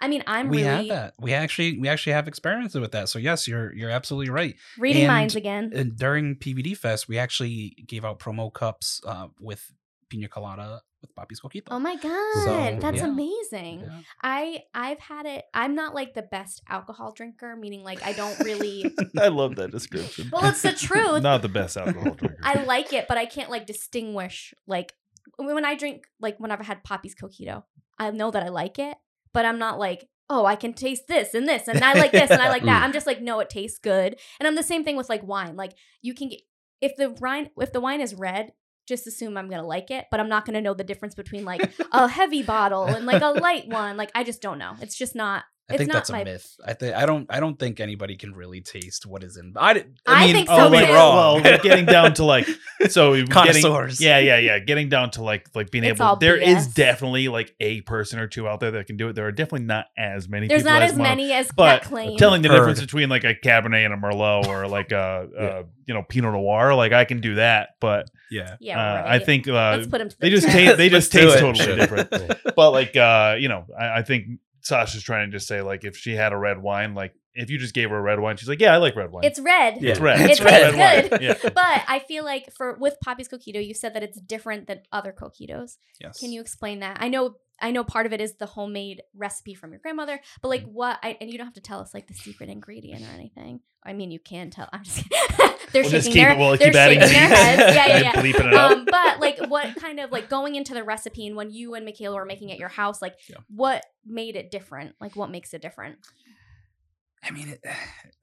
I mean, I'm we really have that. We actually we actually have experiences with that. So yes, you're you're absolutely right. reading And- minds again. And during PVD Fest, we actually gave out promo cups uh, with pina colada with Papi's Coquito. Oh my god, that's yeah. amazing. Yeah. I I've had it. I'm not like the best alcohol drinker, meaning like I don't really. I love that description. well, it's the truth. Not the best alcohol drinker. I like it, but I can't like distinguish like when I drink like whenever I've had Papi's Coquito, I know that I like it, but I'm not like, oh, I can taste this and this and I like this and I like that. I'm just like, no, it tastes good. And I'm the same thing with like wine. Like you can get if the wine if the wine is red, just assume I'm gonna like it, but I'm not gonna know the difference between like a heavy bottle and like a light one. Like I just don't know. It's just not I It's think that's a my- myth. I think I don't. I don't think anybody can really taste what is in. I, I I mean, think oh, so, don't too. wrong. Well, we're getting down to like so we're getting, Connoisseurs. yeah, yeah, yeah. Getting down to like like being It's able. all There is BS. definitely like a person or two out there that can do it. There are definitely not as many. There's people not as as Mono- many as but that claim. telling the Heard. difference between like a Cabernet and a Merlot or like a, a you know Pinot Noir. Like I can do that, but yeah. yeah, uh, right. I think uh, Let's put him. To they the just taste they just Let's do taste totally different. But like uh, you know, I, I think Sasha's trying to just say like if she had a red wine, like if you just gave her a red wine, she's like, yeah, I like red wine. It's red. Yeah. It's red. It It's tastes red good. Yeah. But I feel like for with Papi's Coquito, you said that it's different than other coquitos. Yes. Can you explain that? I know I know part of it is the homemade recipe from your grandmother, but like Mm-hmm. what I and you don't have to tell us like the secret ingredient or anything. I mean you can tell. I'm just kidding. They're We'll shaking keep their, it. We'll they're shaking their heads. Yeah, yeah, yeah. it out. Um, but like what kind of like going into the recipe and when you and Michaela were making it your house, like Yeah. what made it different? Like what makes it different? I mean, it,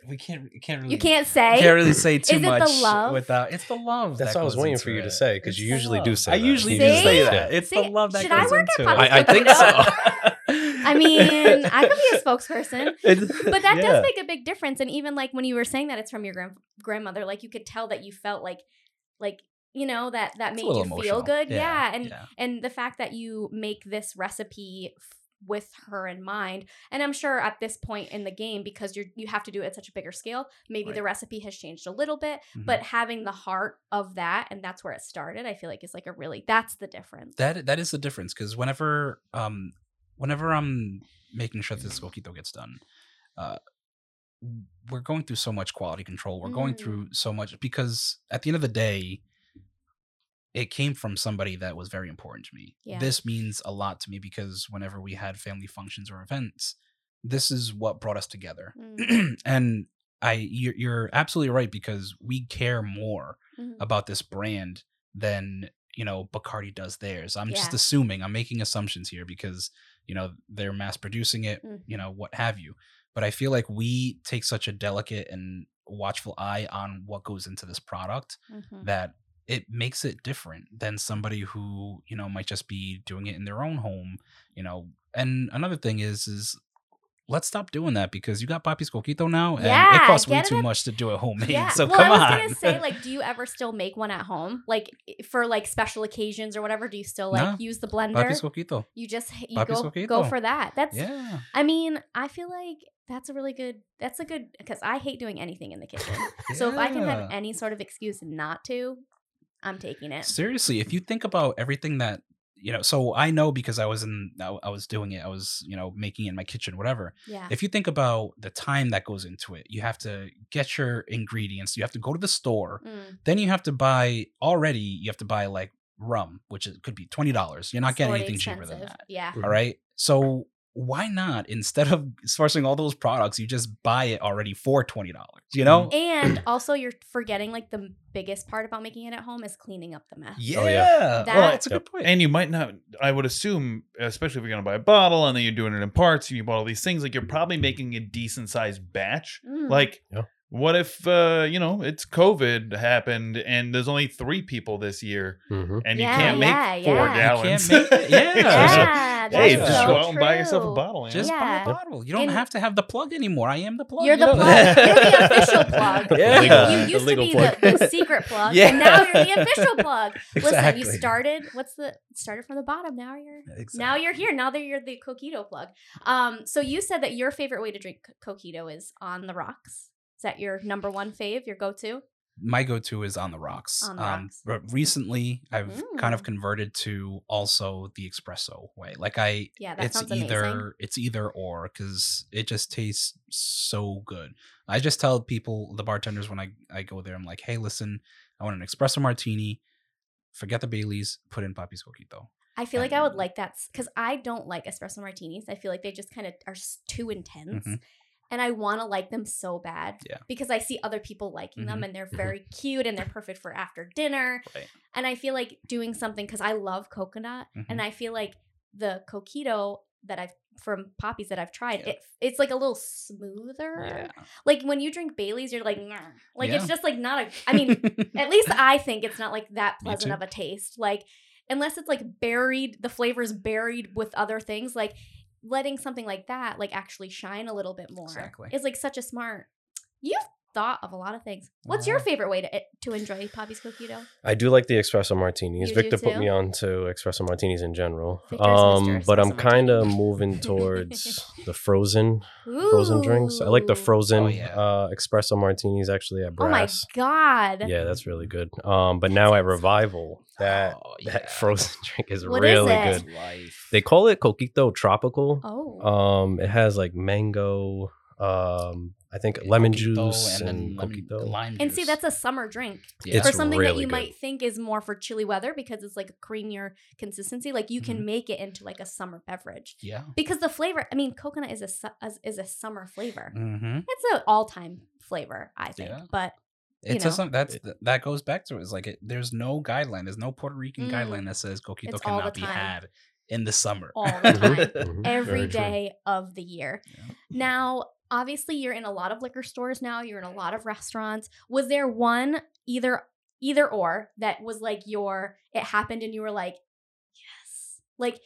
we can't. We can't really. You can't say. can't really say too Is it the much love? without. It's the love. That's that what I was waiting for you to say because you usually love. do say that. I that. usually do say that. It's See, the love that should goes I work into Papi's it. I, I think so. I mean, I could be a spokesperson. It's- But that yeah. does make a big difference. And even like when you were saying that it's from your grand- grandmother, like you could tell that you felt like, like you know that that It's made you little feel good. Yeah, and yeah. and the fact that you make this recipe with her in mind, and I'm sure at this point in the game because you're you have to do it at such a bigger scale. Maybe the recipe has changed a little bit, Mhm. but having the heart of that and that's where it started. I feel like is like a really that's the difference. that that is the difference because whenever um whenever I'm making sure this coquito gets done, uh, we're going through so much quality control. We're going Mm. through so much because at the end of the day, it came from somebody that was very important to me. Yeah. This means a lot to me because whenever we had family functions or events, this is what brought us together. Mm. and I, you're, you're absolutely right because we care more Mhm. about this brand than you know Bacardi does theirs. I'm just assuming. I'm making assumptions here because you know they're mass producing it, Mhm. you know what have you. But I feel like we take such a delicate and watchful eye on what goes into this product Mhm. that it makes it different than somebody who you know might just be doing it in their own home. You know, and another thing is is. Let's stop doing that because you got Papi's Coquito now, and it costs way too at- much to do it homemade. Yeah. So well, come I was on. gonna say, like, do you ever still make one at home, like for like special occasions or whatever? Do you still like No. use the blender? Papi's Coquito. you just you Papi's go Coquito. go for that. That's. Yeah. I mean, I feel like that's a really good. That's a good because I hate doing anything in the kitchen. So if I can have any sort of excuse not to, I'm taking it. Seriously, if you think about everything that you know, so I know because I was in, I I was doing it, I was you know making it in my kitchen, whatever. Yeah. If you think about the time that goes into it, you have to get your ingredients, you have to go to the store, Mm, then you have to buy already, you have to buy like rum, which is, could be twenty dollars. You're not it's getting already anything cheaper than that. Yeah. All right, so why not instead of sourcing all those products, you just buy it already for twenty dollars? You know? And also, you're forgetting like the biggest part about making it at home is cleaning up the mess. Yeah, Oh, yeah. well, that's a good point. And you might not, I would assume, especially if you're going to buy a bottle and then you're doing it in parts and you bought all these things, like you're probably making a decent sized batch. Mm. Like, Yeah. What if, uh, you know, it's COVID happened and there's only three people this year Mhm. and Yeah, you can't make yeah, four yeah. Gallons? make- yeah. yeah, hey, that's just go out and buy yourself a bottle. You Just? Yeah. buy a bottle. You don't And- have to have the plug anymore. I am the plug. You're the plug. You're the official plug. Yeah. Legal- You used to be the, the secret plug, Yeah. and now you're the official plug. Listen, Exactly. you started. What's the started from the bottom? Now you're now you're here. Now that you're the coquito plug. Um, so you said that your favorite way to drink coquito is on the rocks. Is that your number one fave? Your go to? My go-to is on the rocks. On the um, rocks. But recently, I've kind of Mm. converted to also the espresso way. Like I, Yeah, that it's sounds amazing. either it's either or because it just tastes so good. I just tell people, the bartenders, when I I go there, I'm like, hey, listen, I want an espresso martini. Forget the Baileys. Put in Papi's Coquito. I feel like I would like that because I don't like espresso martinis. I feel like they just kind of are too intense. Mhm. And I want to like them so bad Yeah. because I see other people liking them Mhm. and they're very cute and they're perfect for after dinner. Right. And I feel like doing something because I love coconut and I feel like the coquito that I've from Papi's that I've tried, Yeah. it it's like a little smoother. Yeah. Like when you drink Bailey's, you're like, "Nah." like it's just like not a. I mean, at least I think it's not like that pleasant of a taste. Like unless it's like buried, the flavor is buried with other things. Like letting something like that like actually shine a little bit more Exactly. is like such a smart. You've thought of a lot of things. What's your Uh, favorite way to eh, to enjoy Papi's Coquito? I do like the espresso martinis. You do Victor put too? me on to espresso martinis in general. Victor's Um, Mr. but I'm Espresso kind of moving towards the frozen frozen drinks. I like the Ooh. frozen Oh, yeah. uh, espresso martinis actually at Oh my Brass. god! yeah, that's really good. Um, but now at Revival, that Oh, that frozen drink is What is really it? good. Life. They call it Coquito Tropical. Oh, Um, it has like mango, um, I think lemon Coquito juice and, then lemon- coquito. lime and see that's a summer drink. Yeah. for It's something that you good. might think is more for chilly weather because it's like a creamier consistency. Like you Mm-hmm. can make it into like a summer beverage yeah. because the flavor. I mean, coconut is a su- is- is a summer flavor. Mm-hmm. It's an all time flavor, I think. Yeah. But You It's know. a, some that's that goes back to it. It's like it, there's no guideline. There's no Puerto Rican Mm. guideline that says coquito It's cannot be had in the summer. all the Mhm, time, every very true. of the year. Yeah. Now, obviously, you're in a lot of liquor stores now. You're in a lot of restaurants. Was there one either either or that was like your it happened and you were like, yes, like.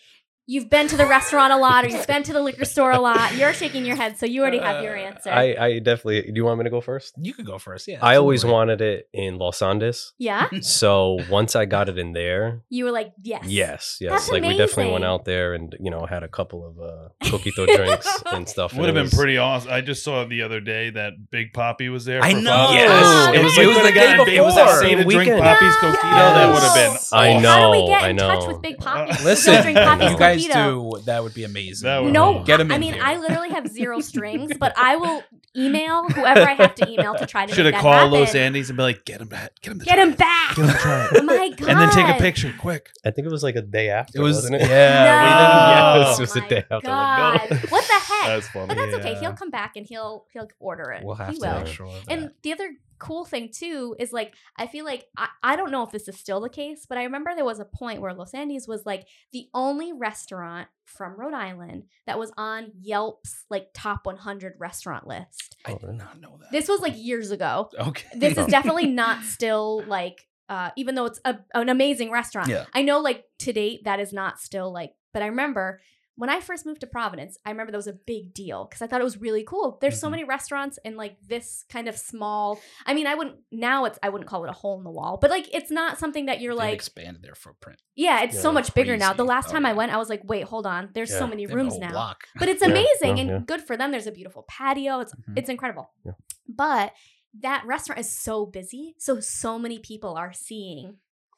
You've been to the restaurant a lot, or you've been to the liquor store a lot. You're shaking your head, so you already have your Uh, answer. I, I definitely. Do you want me to go first? You could go first. Yeah. I always absolutely. wanted it in Los Andes. yeah, So once I got it in there, you were like, yes, yes, yes, That's like we definitely went out there and you know had a couple of uh, coquito drinks and stuff. and Would have it been was- pretty awesome. I just saw the other day that Big Papi was there. I know. Father's Yes. Day. It was- If it we was could the have gotten day a- It was before. a day to drink Weekend. Poppy's No. coquito. That would have been. Yes. I awesome. How do we know, get I in touch know. with Big Papi? Uh, Listen, drink Poppy's you guys Coquito. do. That would be amazing. That would No, be- Get 'em I in mean, here. I literally have zero strings, but I will email whoever I have to email to try to Should make have that called Los happen. Andes and be like, get him back. Get him. to Get try him back. Get him to try. Oh my god! And then take a picture, quick. I think it was like a day after. It was. wasn't it? No. Yeah. Yes, it was oh a my day after. God. Like, no. What the heck? That's funny. but that's okay. He'll come back and he'll he'll order it. We'll have he to will. sure of that. And the other cool thing too is like I feel like I, I don't know if this is still the case, but I remember there was a point where Los Andes was like the only restaurant from Rhode Island that was on Yelp's like top 100 restaurant list. I did not know that. This was like years ago. okay. This is definitely not still like uh even though it's a, an amazing restaurant. Yeah. I know like to date that is not still like but I remember when I first moved to Providence, I remember that was a big deal because I thought it was really cool. There's so Mhm. many restaurants in like this kind of small. I mean, I wouldn't now it's I wouldn't call it a hole in the wall, but like it's not something that you're They've like expanded their footprint. yeah, it's so Yeah, much bigger now. The last Oh, time I went, I was like, wait, hold on. There's so many They have a rooms now. block. But it's amazing yeah, and yeah. good for them. There's a beautiful patio. It's Mhm. it's incredible. Yeah. But that restaurant is so busy, so so many people are seeing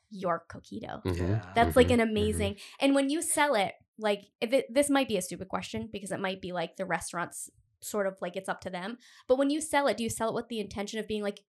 your coquito. Mhm. That's like Mhm, an mhm. amazing. And when you sell it, like it this might be a stupid question because it might be like the restaurants sort of like it's up to them. But when you sell it, do you sell it with the intention of being like,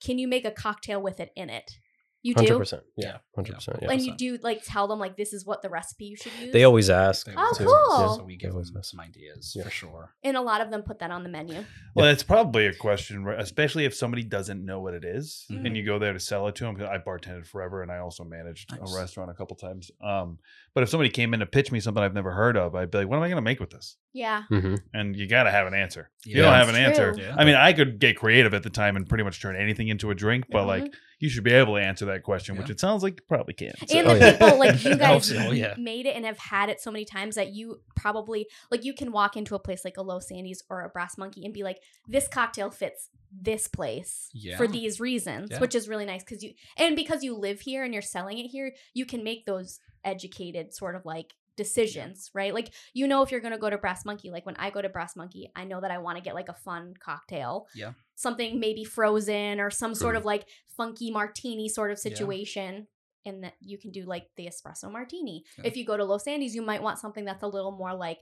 can you make a cocktail with it in it? You do. Hundred percent. Yeah. Yeah. Hundred percent. Yeah. And you do like tell them like this is what the recipe you should use. They always ask. They Oh, always too. cool. Yeah. So we give them some ideas Yeah. for sure. and a lot of them put that on the menu. Well, it's probably a question, especially if somebody doesn't know what it is, Mhm. and you go there to sell it to them. I bartended forever, and I also managed Nice. a restaurant a couple times. Um, but if somebody came in to pitch me something I've never heard of, I'd be like, "What am I going to make with this?" Yeah. Mhm. And you got to have an answer. If you don't have an It's answer. Yeah. I mean, I could get creative at the time and pretty much turn anything into a drink, but Mhm. like you should be able to answer that question, which it sounds like you probably can. and Oh, the yeah. people like you Oh, guys so- oh, yeah. made it and have had it so many times that you probably like you can walk into a place like a Los Andes or a Brass Monkey and be like, this cocktail fits this place Yeah. for these reasons, Yeah. which is really nice because you and because you live here and you're selling it here, you can make those educated sort of like decisions, right? Like you know if you're gonna go to Brass Monkey, like when I go to Brass Monkey, I know that I want to get like a fun cocktail. Yeah. Something maybe frozen or some sort of like funky martini sort of Yeah. situation. And that you can do like the espresso martini. Yeah. If you go to Los Andes, you might want something that's a little more like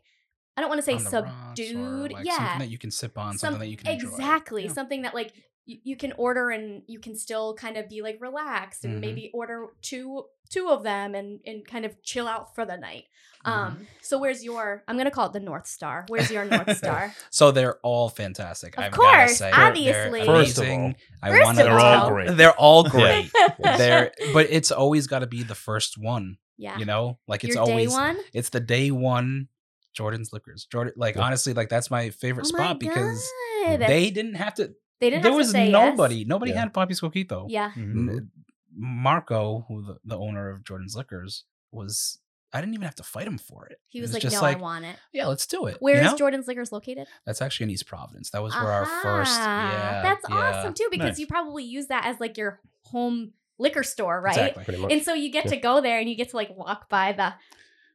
I don't want to say On the rocks or, subdued. like, yeah. Something that you can sip on, Some- something that you can enjoy. exactly Yeah. something that like you, you can order and you can still kind of be like relaxed and Mhm. maybe order two two of them and and kind of chill out for the night Mhm. um so where's your i'm gonna call it the north star where's your north star So they're all fantastic. Of I've course, gotta say. Obviously. they're First of amazing. I First wanna of They're all all. great. They're all great. They're, but it's always got to be the first one. yeah You know, like it's your always day one it's the day one Jordan's Liquors. Jordan, like Yeah. honestly, like that's my favorite oh my spot because they didn't have to. They didn't there have was to say nobody. yes. Nobody Yeah. had Papi's Coquito. yeah Mhm. Marco, who the, the owner of Jordan's Liquors, was I didn't even have to fight him for it. He It was, like, just "No, I want it." Yeah, let's do it. Where you is know? Jordan's Liquors located? That's actually in East Providence. That was where our first. Ah, Yeah, that's yeah. awesome too because Nice. you probably use that as like your home liquor store, right? Exactly. Much. And so you get Yeah. to go there and you get to like walk by the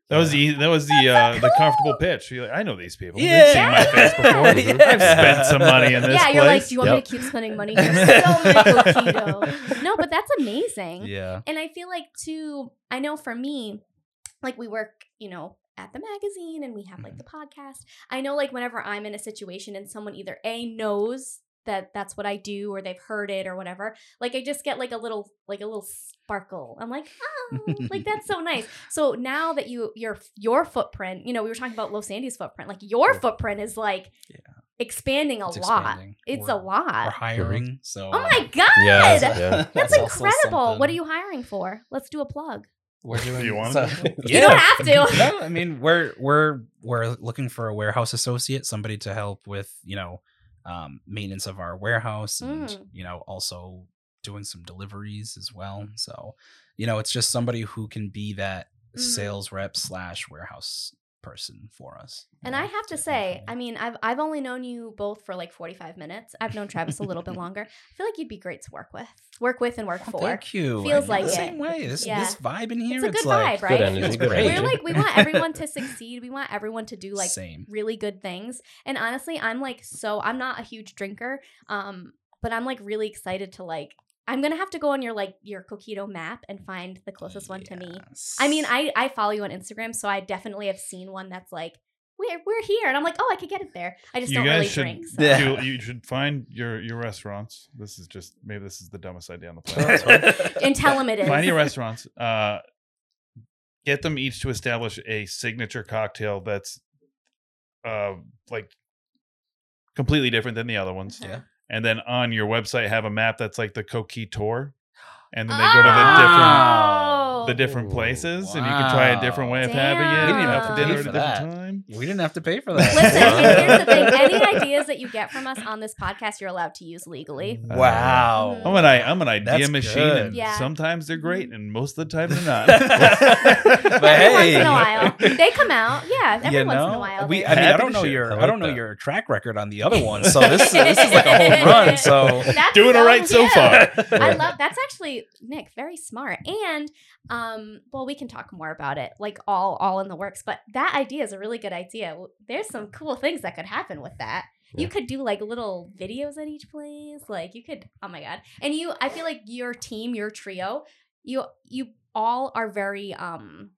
That was the that was the uh, the comfortable pitch. You're like, I know these people. They've Yeah. seen my face before. Yeah. I've spent some money in this yeah, you're like, do you want me to keep spending money here? So many coquito. No, but that's amazing. Yeah. And I feel like too, I know for me, like we work, you know, at the magazine and we have like the podcast. I know like whenever I'm in a situation and someone either A knows that that's what I do or they've heard it or whatever, like I just get like a little like a little sparkle. I'm like, oh, like that's so nice. So now that you your your footprint, you know, we were talking about Los Andes' footprint, like your footprint is like Yeah. expanding a It's lot. expanding. It's We're- a lot. We're hiring. So. Oh my uh, god. Yeah, yeah. That's That's incredible. What are you hiring for? Let's do a plug. We're doing. you want so- to? You don't have to. no, I mean we're we're we're looking for a warehouse associate, somebody to help with you know um, maintenance of our warehouse, and Mm. you know also doing some deliveries as well. So you know it's just somebody who can be that Mm. sales rep slash warehouse person for us. And know, I have to say, I mean, I've I've only known you both for like 45 minutes. I've known Travis a little bit longer. I feel like you'd be great to work with. Work with and work Oh, for. Thank you. Feels I like the it. same way. This Yeah. this vibe in here, It's a good like vibe, right? Good energy. It's Good great. We're like we want everyone to succeed. We want everyone to do like same. really good things. And honestly, I'm like so I'm not a huge drinker, um, but I'm like really excited to like I'm gonna have to go on your like your Coquito map and find the closest one to me. I mean, I I follow you on Instagram, so I definitely have seen one that's like we're we're here, and I'm like, oh, I could get it there. I just You don't guys really should drink. So. Yeah. you, you should find your your restaurants. This is just maybe this is the dumbest idea on the planet. And tell them it is. find your restaurants. Uh, get them each to establish a signature cocktail that's uh like completely different than the other ones. Uh-huh. Yeah. And then on your website have a map that's like the Coquille tour. And then they go to the different Oh. The different Ooh, places and you can try a different way of having it. We didn't even have for to dinner pay at a for different that. time. we didn't have to pay for that. Listen, and here's the thing: any ideas that you get from us on this podcast, you're allowed to use legally. Wow. Mhm. I'm an I- I'm an idea That's machine, good. and Yeah. sometimes they're great, and most of the time they're not. But every once hey. in a while, they come out. Yeah, every you once in a while. we, I mean, I Happy don't know share. your, I I, like don't know that. your track record on the other ones. So this, is this is like a home run. So That's Doing it right so cute. far. I love that's actually Nick, very smart. And um, well, we can talk more about it, like all all in the works. But that idea is a really good idea. There's some cool things that could happen with that. You could do like little videos at each place. Like you could, oh my god! And you, I feel like your team, your trio, you you all are very um.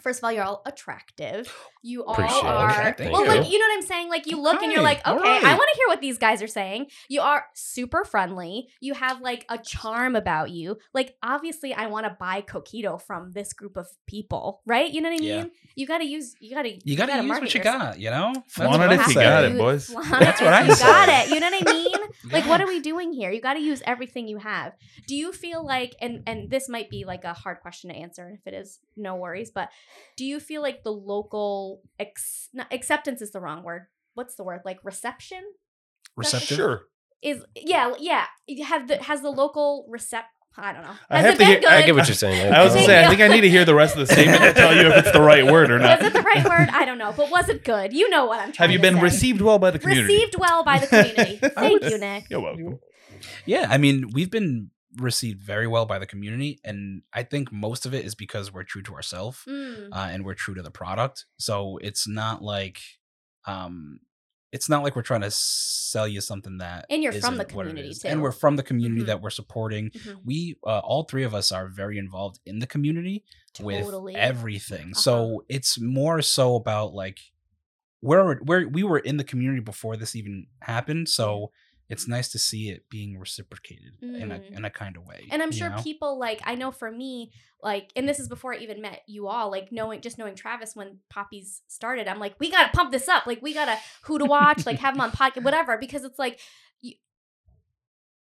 First of all, you're all attractive. You all Appreciate it. are Thank well, you. like you know what I'm saying. Like you look and you're like, okay, all I want to hear what these guys are saying. You are super friendly. You have like a charm about you. Like obviously, I want to buy coquito from this group of people, right? You know what I mean? Yeah. You got to use. You got to. you got to use what you yourself. got, you know? Flaunt it if you got it, boys. That's what if I you got it. You know what I mean? Like, Yeah. what are we doing here? You got to use everything you have. Do you feel like, and and this might be like a hard question to answer, and if it is, no worries. But do you feel like the local ex, not, acceptance is the wrong word? What's the word? Like reception Reception. Sure. is yeah yeah. Have the has the local recept. I don't know. I have it to been hear- good? I get what you're saying. I was gonna say, I think I need to hear the rest of the statement to tell you if it's the right word or not. was it the right word? I don't know, but was it good? You know what I'm trying Have you to been say. received well by the community? Received well by the community. Thank would- you, Nick. You're welcome. Yeah, I mean, we've been received very well by the community, and I think most of it is because we're true to ourselves Mm. uh, and we're true to the product. So it's not like, um, it's not like we're trying to sell you something that. And you're from the isn't what it community, too. and we're from the community Mhm. that we're supporting. Mhm. We, uh, all three of us, are very involved in the community Totally. with everything. Uh-huh. So it's more so about like where where we were in the community before this even happened. So it's nice to see it being reciprocated in a Mm. in a kind of way. And I'm sure know? people like I know for me, like, and this is before I even met you all, like knowing just knowing Travis when Papi's started, I'm like, we gotta pump this up, like we gotta who to watch, like have him on podcast, whatever, because it's like you,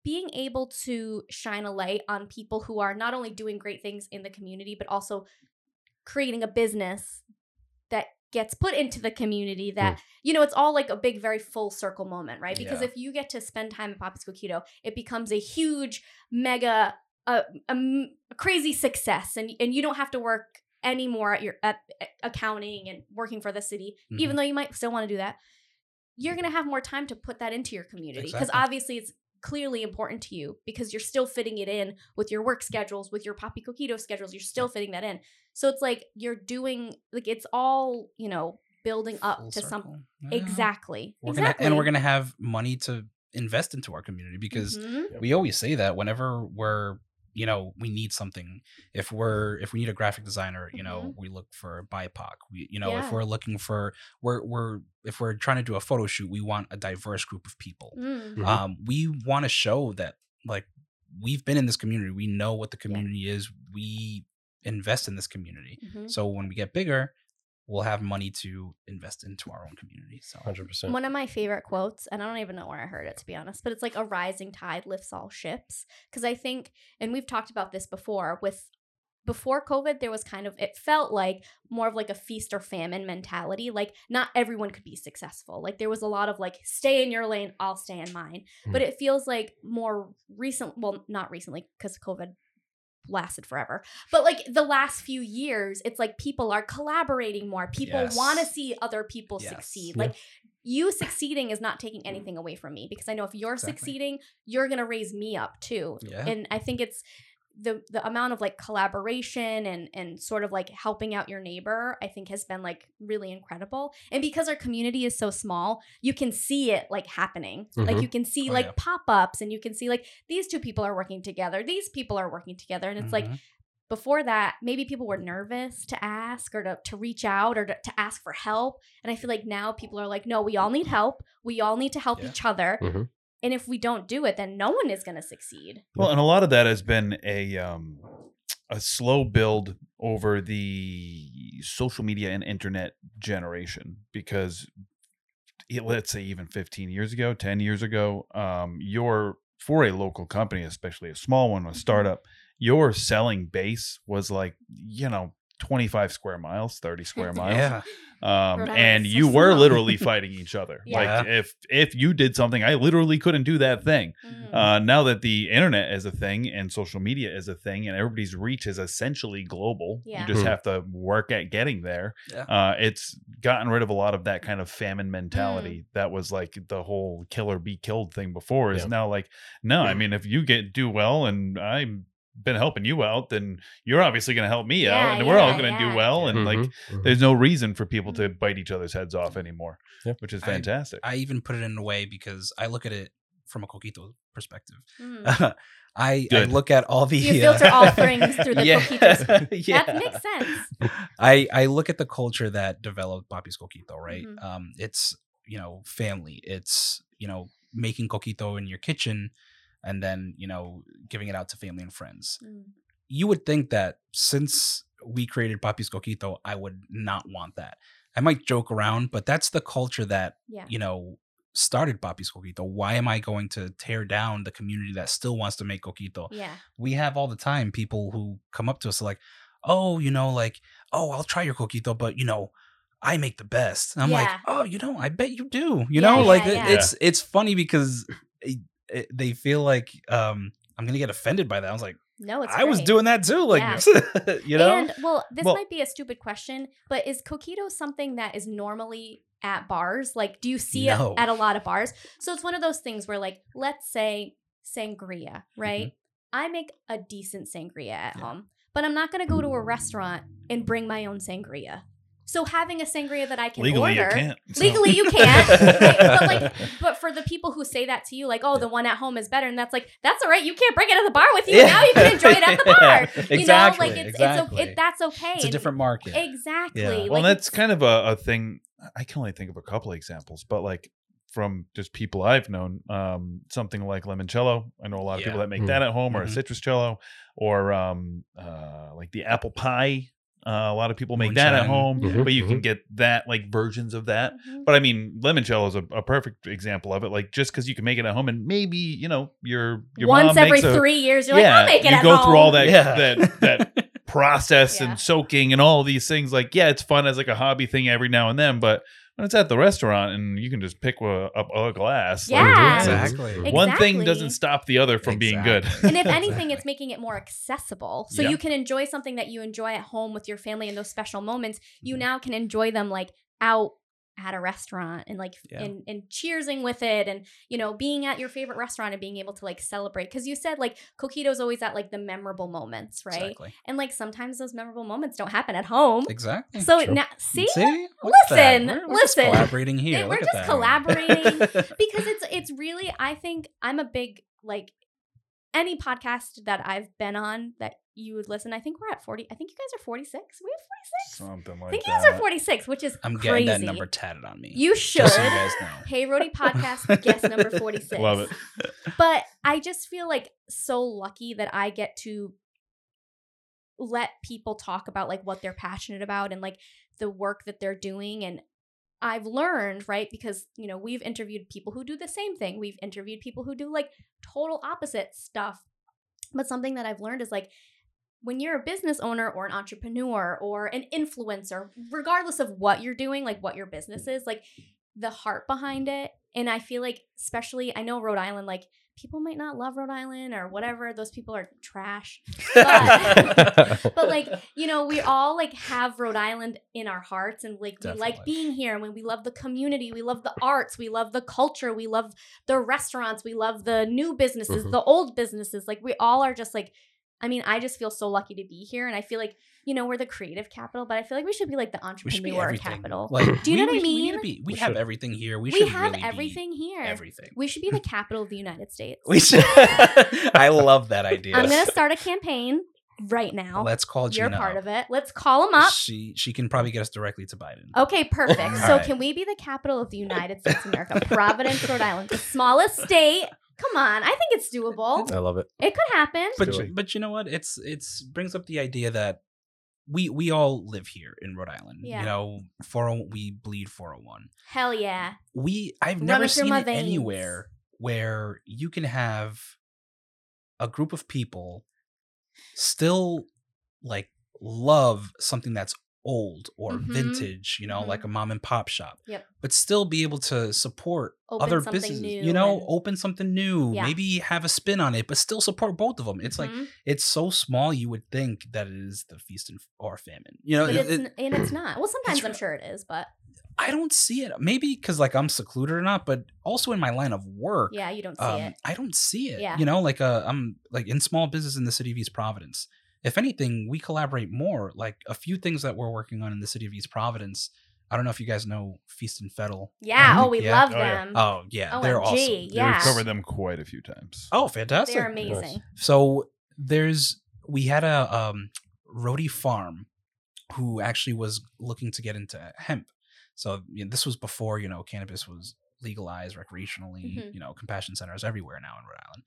being able to shine a light on people who are not only doing great things in the community, but also creating a business that gets put into the community that you know it's all like a big very full circle moment right because Yeah. if you get to spend time at Papi's Coquito it becomes a huge mega a, crazy success and and you don't have to work anymore at your at, at accounting and working for the city, Mhm. even though you might still want to do that, you're going to have more time to put that into your community because Exactly. obviously it's clearly important to you because you're still fitting it in with your work schedules, with your Papi Coquito schedules. You're still fitting that in. So it's like you're doing like it's all you know building up Full to something. Yeah. exactly. We're exactly. gonna and we're gonna have money to invest into our community because Mhm. we always say that whenever we're you know we need something if we're if we need a graphic designer you know Mhm. we look for bipoc we you know Yeah. if we're looking for we're we're if we're trying to do a photo shoot we want a diverse group of people Mm. Mhm. um we want to show that like we've been in this community we know what the Yeah. community is we invest in this community Mhm. so when we get bigger we'll have money to invest into our own community so 100%. One of my favorite quotes, and I don't even know where I heard it to be honest, but it's like a rising tide lifts all ships. Because I think, and we've talked about this before, with before COVID, there was kind of, it felt like more of like a feast or famine mentality. Like not everyone could be successful. Like there was a lot of like, stay in your lane, I'll stay in mine. But hmm. it feels like more recent, well, not recently because COVID lasted forever but like the last few years it's like people are collaborating more people Yes. want to see other people Yes. succeed Yeah. like you succeeding is not taking anything away from me because i know if you're Exactly. succeeding you're going to raise me up too Yeah. and i think it's the the amount of like collaboration and and sort of like helping out your neighbor i think has been like really incredible and because our community is so small you can see it like happening like Mhm. you can see Oh, like yeah. pop-ups and you can see like these two people are working together these people are working together and it's like Mhm. before that maybe people were nervous to ask or to, to reach out or to, to ask for help and i feel like now people are like no we all need help we all need to help Yeah. each other Mhm. And if we don't do it then no one is going to succeed. Well, and a lot of that has been a um, a slow build over the social media and internet generation because let's say even 15 years ago, 10 years ago, um, your for a local company, especially a small one, a startup, your selling base was like you know 25 square miles, 30 square miles yeah um, and so you were small. literally fighting each other. Yeah. Like if if you did something, I literally couldn't do that thing. Mm. Uh, now that the internet is a thing and social media is a thing, and everybody's reach is essentially global, Yeah. you just Hmm. have to work at getting there. Yeah. Uh, it's gotten rid of a lot of that kind of famine mentality Mm. that was like the whole kill or be killed thing before. Is Yeah. now like no, I mean if you get do well and I'm been helping you out, then you're obviously going to help me Yeah, out, and we're all going to yeah. do well. And like Mhm, mhm. there's no reason for people to bite each other's heads off anymore, Yep. which is fantastic. I even put it in a way because I look at it from a coquito perspective. Mm. I, I look at all the You filter all things through the yeah, coquitos. yeah. that makes sense I I look at the culture that developed Papi's Coquito, right? Mhm. Um, it's you know family. It's you know making coquito in your kitchen, and then you know giving it out to family and friends. Mm. You would think that since we created Papi's Coquito, I would not want that. I might joke around, but that's the culture that yeah you know started Papi's Coquito. Why am I going to tear down the community that still wants to make coquito? yeah we have all the time people who come up to us like, oh, you know, like, oh, I'll try your coquito, but you know, I make the best. And I'm like, oh, you know, I bet you do. You Yeah, know, yeah, like yeah. it's it's funny because it, they feel like um I'm gonna get offended by that. I was like, no it's I was doing that too, like Yeah. you know. And well, this Well- might be a stupid question, but is coquito something that is normally at bars? Like, do you see No. it at a lot of bars? So it's one of those things where, like, let's say sangria, right? I make a decent sangria at Mm-hmm. Yeah. home, but I'm not going to go to a restaurant and bring my own sangria. So having a sangria that I can Legally, order, you can't. so- legally you can't. but like, but for the people who say that to you, like, oh, the one at home is better, and that's like, that's all right. You can't bring it to the bar with you. Now you can enjoy it at the bar. exactly. You know, like it's exactly. it's it, that's okay. It's a different market. Exactly. Yeah. Like well, that's kind of a, a thing. I can only think of a couple of examples, but like from just people I've known, um, something like limoncello. I know a lot of people that make Mm. that at home, or a Mhm. citrus cello, or um, uh, like the apple pie. Uh, a lot of people make that at Moonshine. home, Mhm, but you can mhm. get that like versions of that. Mhm. But I mean, limoncello is a, a perfect example of it. Like just because you can make it at home, and maybe you know your your once mom every makes a, three years, you're like, I'll make it at home. you at go home. through all that Yeah. that that process Yeah. and soaking and all these things. Like, yeah, it's fun as like a hobby thing every now and then, but when it's at the restaurant and you can just pick a, up a glass. like, Yeah. Exactly. One thing doesn't stop the other from being good. And if anything Exactly. it's making it more accessible so Yeah. you can enjoy something that you enjoy at home with your family in those special moments you Mhm. now can enjoy them like out at a restaurant and like Yeah. and, and cheersing with it and you know being at your favorite restaurant and being able to like celebrate because you said like coquito's always at like the memorable moments right Exactly. and like sometimes those memorable moments don't happen at home Exactly. so True. now see See? Look at that. Listen, We're- we're just listen. collaborating here. We're just that. collaborating. because it's it's really i think i'm a big like any podcast that i've been on that you would listen i think we're at 40 i think you guys are 46 we have 46 Something like that. i like think you that. guys are 46 which is I'm crazy getting that number tatted on me. you should Just so you guys know. hey Rody podcast guest number 46 Love it. but i just feel like so lucky that i get to let people talk about like what they're passionate about and like the work that they're doing and I've learned, right? Because, you know, we've interviewed people who do the same thing. We've interviewed people who do like total opposite stuff. But something that I've learned is like when you're a business owner or an entrepreneur or an influencer, regardless of what you're doing, like what your business is, like the heart behind it. And I feel like, especially, I know Rhode Island, like people might not love Rhode Island or whatever. Those people are trash. But- but like you know we all like have rhode island in our hearts and like we like being here and when we love the community we love the arts we love the culture we love the restaurants we love the new businesses Mhm. the old businesses like we all are just like i mean i just feel so lucky to be here and i feel like you know we're the creative capital but i feel like we should be like the we should be entrepreneur everything. capital Like, Do you know we- what I we- We, mean? be, we, We have should. everything here. We, we, should have really be everything here Everything. we should be the capital of the united states We should. I love that idea. i'm gonna start a campaign right now Let's call you're part up. of it let's call him up She she can probably get us directly to Biden. Okay, perfect. So right. can we be the capital of the United States of America? Providence, Rhode Island, the smallest state. Come on, I think it's doable. I love it. It could happen. But you- but you know what? It's it's brings up the idea that we we all live here in Rhode Island. Yeah. You know, four oh, we bleed 401. Hell yeah. We I've Run never seen it veins. anywhere where you can have a group of people still like love something that's old or Mhm. vintage, you know, Mhm. like a mom and pop shop. Yep. But still be able to support Open other businesses. you know, and- open something new, Yeah. maybe have a spin on it, but still support both of them. It's like Mhm. it's so small you would think that it is the feast and or famine. You know, it- it's it- and it's not. Well, sometimes I'm sure it is, but I don't see it. Maybe because like I'm secluded or not, but also in my line of work, yeah, you don't see um, it. I don't see it. Yeah. You know, like uh, I'm like in small business in the city of East Providence. If anything, we collaborate more. Like a few things that we're working on in the city of East Providence. I don't know if you guys know Feast and Fettle. Yeah. Oh, we Yeah. love Oh, yeah. them. Oh yeah, they're awesome. yeah. We've covered them quite a few times. Oh, fantastic! They're amazing. So there's we had a um Rhodey Farm who actually was looking to get into hemp. So you know, this was before, you know, cannabis was legalized recreationally, Mhm. you know, compassion centers everywhere now in Rhode Island.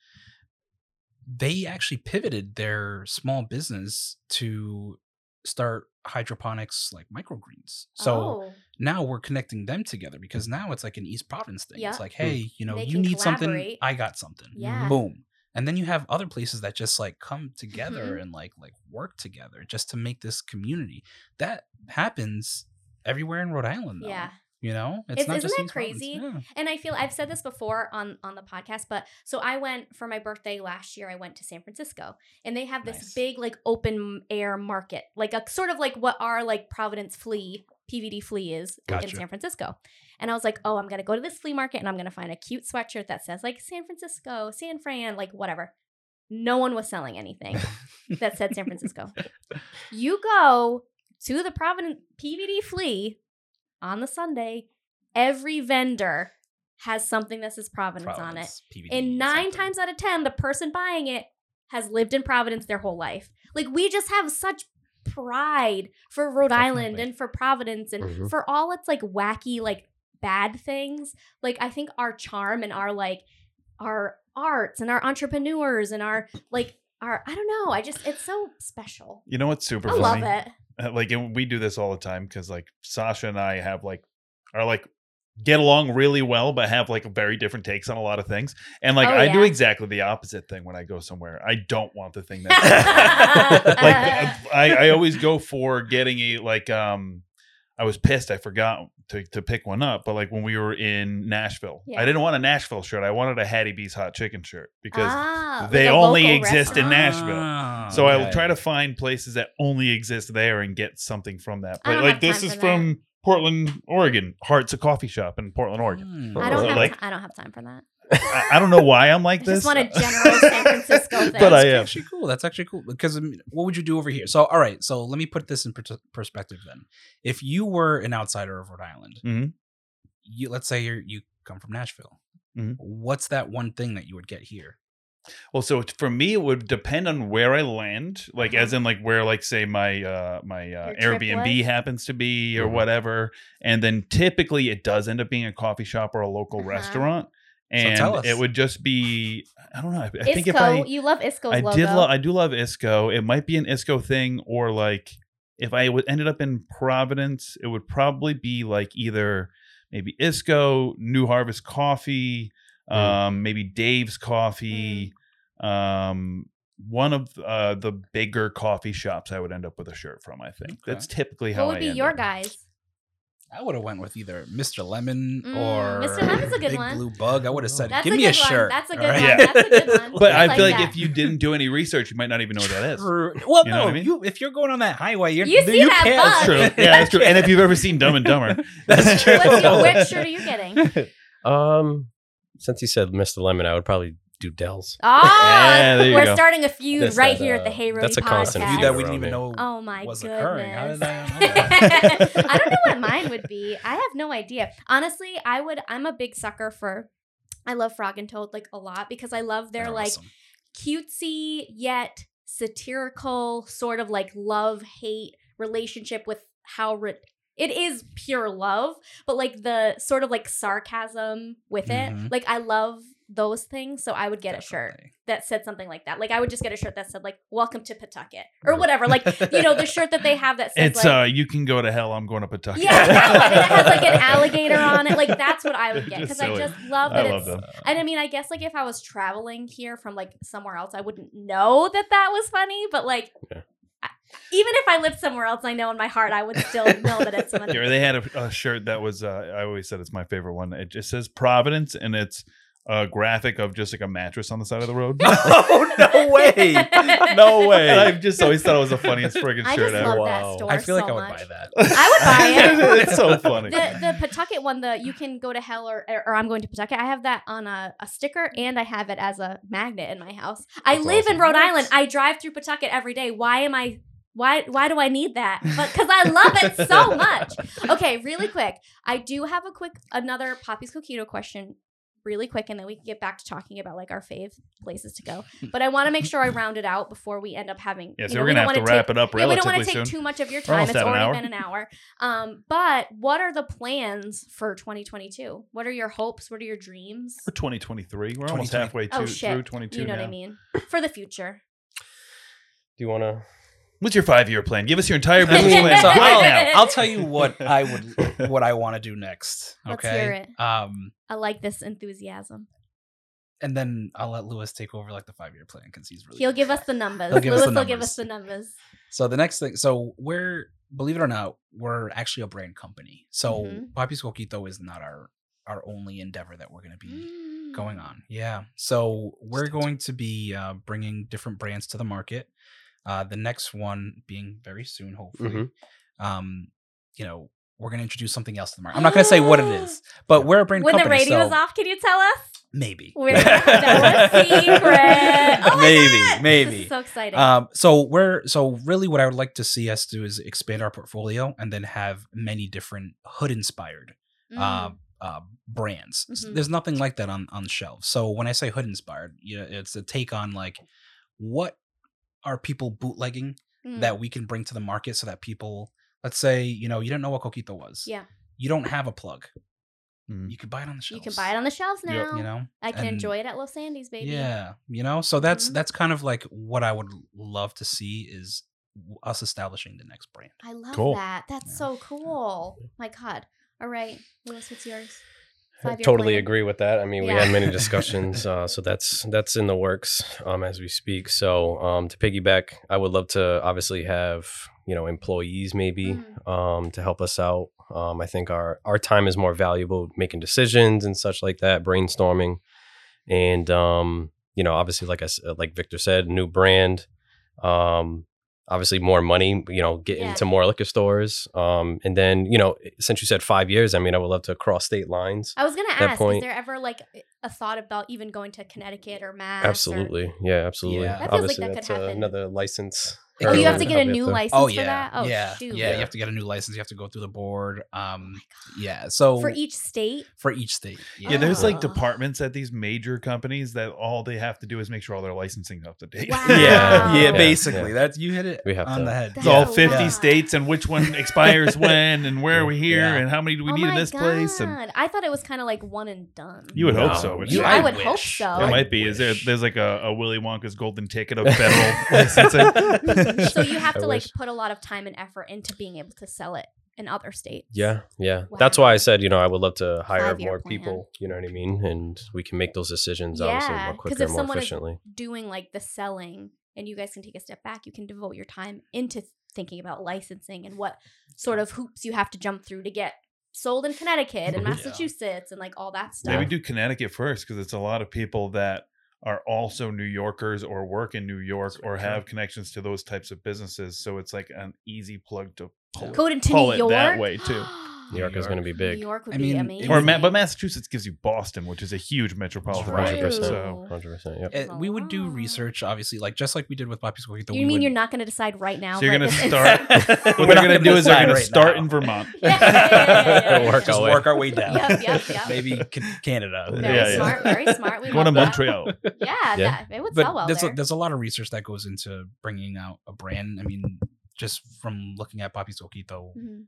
They actually pivoted their small business to start hydroponics like microgreens. So oh, now we're connecting them together because now it's like an East Providence thing. Yeah. It's like, hey, you know, They you need something. I got something yeah. boom and then you have other places that just like come together Mhm. and like like work together just to make this community that happens everywhere in rhode island though, Yeah. You know It's- isn't just that crazy? Yeah. And I feel I've said this before on on the podcast, but so I went for my birthday last year. I went to San Francisco, and they have this Nice. big like open air market, like a sort of like what our like Providence flea PVD flea is in San Francisco. And I was like, oh, I'm gonna go to this flea market and I'm gonna find a cute sweatshirt that says like San Francisco, San Fran, like whatever. No one was selling anything that said San Francisco. You go to the Providence PVD flea on the Sunday, every vendor has something that says Providence, on it. Providence, PVD, And nine something. times out of 10, the person buying it has lived in Providence their whole life. Like, we just have such pride for Rhode Island and for Providence and Mhm. for all its like wacky, like bad things. Like, I think our charm and our like, our arts and our entrepreneurs and our like, our, I don't know. I just, it's so special. You know what's super I funny? love it. Like and we do this all the time because like Sasha and I have like are like get along really well, but have like very different takes on a lot of things. And like Oh, I do exactly the opposite thing when I go somewhere. I don't want the thing that like I, I always go for getting a like um I was pissed. I forgot to, to pick one up. But like when we were in Nashville, Yeah. I didn't want a Nashville shirt. I wanted a Hattie B's hot chicken shirt because Ah, they a only local exist in? Nashville. Ah, so I will try to find places that only exist there and get something from that. But like this is from Portland, Oregon. Heart's a coffee shop in Portland, Oregon. Hmm. I don't So, have like- I don't have time for that. I, I don't know why I'm like I this. just want a general San Francisco thing. But I That's am. actually cool. That's actually cool because I mean, what would you do over here? So, all right. So, let me put this in per- perspective. Then, if you were an outsider of Rhode Island, Mhm. you let's say you you come from Nashville, Mhm. what's that one thing that you would get here? Well, so for me, it would depend on where I land, like Uh-huh. as in like where, like say my uh my uh, Airbnb was? happens to be or Mhm. whatever, and then typically it does end up being a coffee shop or a local Uh-huh. restaurant, So and tell us. it would just be I don't know. I, I think if I you love Isco's I logo. did love I do love Isco. It might be an Isco thing or like if I would ended up in Providence, it would probably be like either maybe Isco, New Harvest Coffee, Mm. um, maybe Dave's Coffee, um, one of uh, the bigger coffee shops I would end up with a shirt from. I think Okay. that's typically how what would I be end your up. guys? I would have went with either Mr. Lemon Mm, or Mr. Lemon's a good Big one. Blue Bug. I would have said, That's "Give a me a one. shirt." That's a good all one. Yeah. That's a good one. But I, like feel like that. if you didn't do any research, you might not even know what that is. Well, You know no, I mean? you if you're going on that highway, you're, You see that can't- bug. That's true. Yeah, that's true. And if you've ever seen Dumb and Dumber, That's true. What's your, which shirt are you getting? Um, since he said Mr. Lemon, I would probably do Del's. Ah, Yeah, we're go. starting a feud That's right that, here at the uh, Hey Roadie that's a podcast. constant You feud that we didn't even know Oh my was goodness. occurring. How did I know that? I don't know what mine would be. I have no idea. Honestly, I would I'm a big sucker for I love Frog and Toad like a lot because I love their They're like awesome. cutesy yet satirical sort of like love hate relationship with how re- it is pure love, but like the sort of like sarcasm with it. Mhm. Like I love those things, so I would get a shirt that said something like that. Like I would just get a shirt that said like "Welcome to Pawtucket" or whatever. Like you know the shirt that they have that says it's like uh, you can go to hell. I'm going to Pawtucket. yeah. And it has like an alligator on it. Like that's what I would get because I just love I that love it's. them. And I mean, I guess like if I was traveling here from like somewhere else, I wouldn't know that that was funny. But like, Yeah. Even if I lived somewhere else, I know in my heart I would still know that it's funny. Yeah, they had a, a shirt that was. Uh, I always said it's my favorite one. It just says Providence, and it's a graphic of just like a mattress on the side of the road. Oh no way! No way! And I've just always thought it was the funniest friggin' I shirt just ever. love Wow. that store. I feel like I would much. buy that. I would buy it. it's so funny. The the Pawtucket one, the you can go to hell or or I'm going to Pawtucket. I have that on a, a sticker and I have it as a magnet in my house. I That's live in awesome. Rhode Island. I drive through Pawtucket every day. Why am I? Why why do I need that? But because I love it so much. Okay, really quick. I do have a quick another Papi's Coquito question. Really quick, and then we can get back to talking about like our fave places to go. But I want to make sure I round it out before we end up having. Yeah, you so know, we're we gonna have to wanna wrap take- it up yeah, we don't want to take soon. too much of your time. It's at an already hour. been an hour. Um, but what are the plans for 2022? What are your hopes? What are your dreams? For 2023, we're almost 2020. halfway Oh shit! through 22 you know now. what I mean for the future. Do you want to? What's your five-year plan? Give us your entire I business mean, plan so right I'll, now. I'll tell you what I would, what I want to do next. Let's Okay. hear it. Um, I like this enthusiasm. and then I'll let Lewis take over like the five year plan because he's really. He'll good give us the numbers. He'll give us Lewis will give us the numbers. numbers. So the next thing, so we're believe it or not, we're actually a brand company. So Mhm. Papi's Coquito is not our our only endeavor that we're going to be Mm. going on. Yeah. So we're going to be uh, bringing different brands to the market. Uh, the next one being very soon, hopefully. Mhm. Um, you know, we're going to introduce something else to the market. I'm not going to say what it is, but we're a brand When the company. radio is so off, can you tell us? maybe. We're that was secret. Oh maybe, God! maybe. This is so exciting. Um, so we're so really what I would like to see us do is expand our portfolio and then have many different hood inspired uh, Mm. uh, brands. S- Mhm. There's nothing like that on on shelves. So when I say hood inspired, yeah, it's a take on like what are people bootlegging Mm. that we can bring to the market so that people, let's say, you know, you didn't know what Coquito was. yeah, You don't have a plug. Mm. You can buy it on the shelves. you can buy it on the shelves now. Yep. You know, I can and- enjoy it at Los Andes, baby. Yeah, you know, so that's Mhm. that's kind of like what I would love to see is us establishing the next brand. I love Cool. that. That's Yeah. so cool. My God. All right, Lewis, what's yours? I totally plan. agree with that. I mean, we Yeah. had many discussions, uh, so that's that's in the works um, as we speak. So um, to piggyback, I would love to obviously have you know employees maybe Mm. um, to help us out. Um, I think our our time is more valuable making decisions and such like that, brainstorming, and um, you know obviously like I like Victor said, new brand. Um, obviously more money you know get Yeah. into more liquor stores um and then you know since you said five years i mean i would love to cross state lines I was gonna that ask, is there ever like a thought about even going to Connecticut or Mass? or- absolutely yeah absolutely Yeah. That feels like obviously that could that's uh, happen. another license Oh, you have to get a new license Oh for yeah, that. Oh yeah, shoot. yeah. Yeah. You have to get a new license. You have to go through the board. Um, Oh yeah. So For each state. for each state. Yeah, there's like Oh. departments at these major companies that all they have to do is make sure all their licensing's up to date. Wow. yeah, Yeah. yeah, Yeah. basically. Yeah. That's you hit it We have on to- the head. It's That's all 50 lot. states and which one expires when and where are we here Yeah. and how many do we oh need in my this place and I thought it was kind of like one and done. you would No. hope so. You- I, I would hope so. It I might be. Is there? There's like a, a Willy Wonka's golden ticket of federal licensing. so you have I to like wish. put a lot of time and effort into being able to sell it in other states. Yeah, yeah. That's why I said, you know, I would love to hire more plan. people, you know what I mean? And we can make those decisions obviously Yeah, more 'cause quicker if and more someone is- efficiently. Doing like the selling, and you guys can take a step back. You can devote your time into thinking about licensing and what sort of hoops you have to jump through to get sold in Connecticut and Yeah. Massachusetts and like all that stuff. Maybe do Connecticut first because it's a lot of people that are also New Yorkers or work in New York That's or true. have connections to those types of businesses. So it's like an easy plug to pull. Go into Pull New it York that way, too. New York is going to be big. New York would I be amazing. Or Ma- but Massachusetts gives you Boston, which is a huge metropolitan Right. 100%. So 100%. Yep. Uh, we would do research, obviously, like just like we did with Poppy Squeaky. you mean you're not going to decide right now? So you're gonna start- what they're going to do is they're going to start in Vermont. Yeah, yeah, yeah, yeah, yeah, yeah. Work just our way. work our way down. Yep, yep, yep. Maybe Ca- Canada. Very Yeah, yeah. smart. Very smart. We Going to. Montreal. Yeah, Yeah. it would sell well there's there. a, there's a lot of research that goes into bringing out a brand. I mean, just from looking at Papi Soquito, Mhm.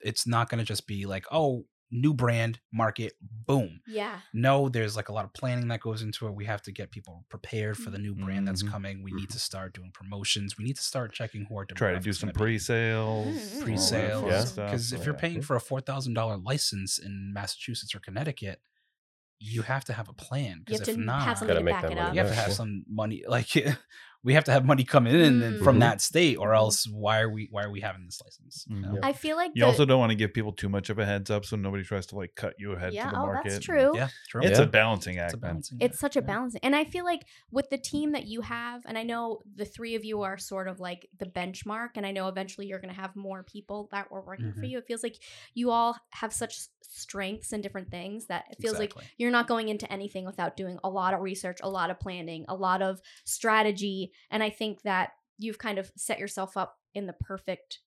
It's not going to just be like, oh, new brand, market, boom. Yeah. No, there's like a lot of planning that goes into it. We have to get people prepared for the new brand that's Mhm. coming. We need to start doing promotions. We need to start checking who our Try to do some gonna be. pre-sales. Pre-sales Yeah. because if you're paying for a four thousand dollar license in Massachusetts or Connecticut, you have to have a plan. You Because have if to not, have Gotta make back that money you have to have some money. Like we have to have money coming in and from that state, or Mhm. else why are we why are we having this license? you know? Mhm. I feel like You the, also don't want to give people too much of a heads up so nobody tries to like cut you ahead yeah, to the oh, market. that's true. Yeah, true. It's Yeah. a balancing It's act, a balancing It's act, such a balancing. And I feel like with the team that you have, and I know the three of you are sort of like the benchmark, and I know eventually you're going to have more people that were working for Mhm. you. It feels like you all have such strengths and different things that it feels like you're not going into anything without doing a lot of research, a lot of planning, a lot of strategy. And I think that you've kind of set yourself up in the perfect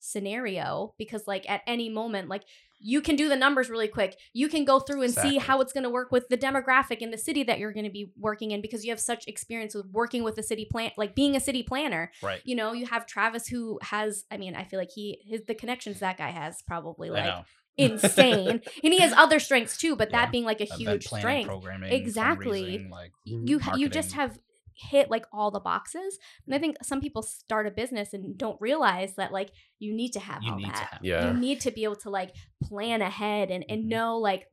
scenario because like at any moment like you can do the numbers really quick you can go through and see how it's going to work with the demographic in the city that you're going to be working in because you have such experience with working with a city plan like being a city planner right. you know you have travis who has i mean i feel like he his the connections that guy has probably like insane and he has other strengths too but Yeah. that being like a Event huge planning, strength Exactly. Like you you just have hit like all the boxes and i think some people start a business and don't realize that like you need to have you all need that to have. Yeah. you need to be able to like plan ahead and and Mhm. know like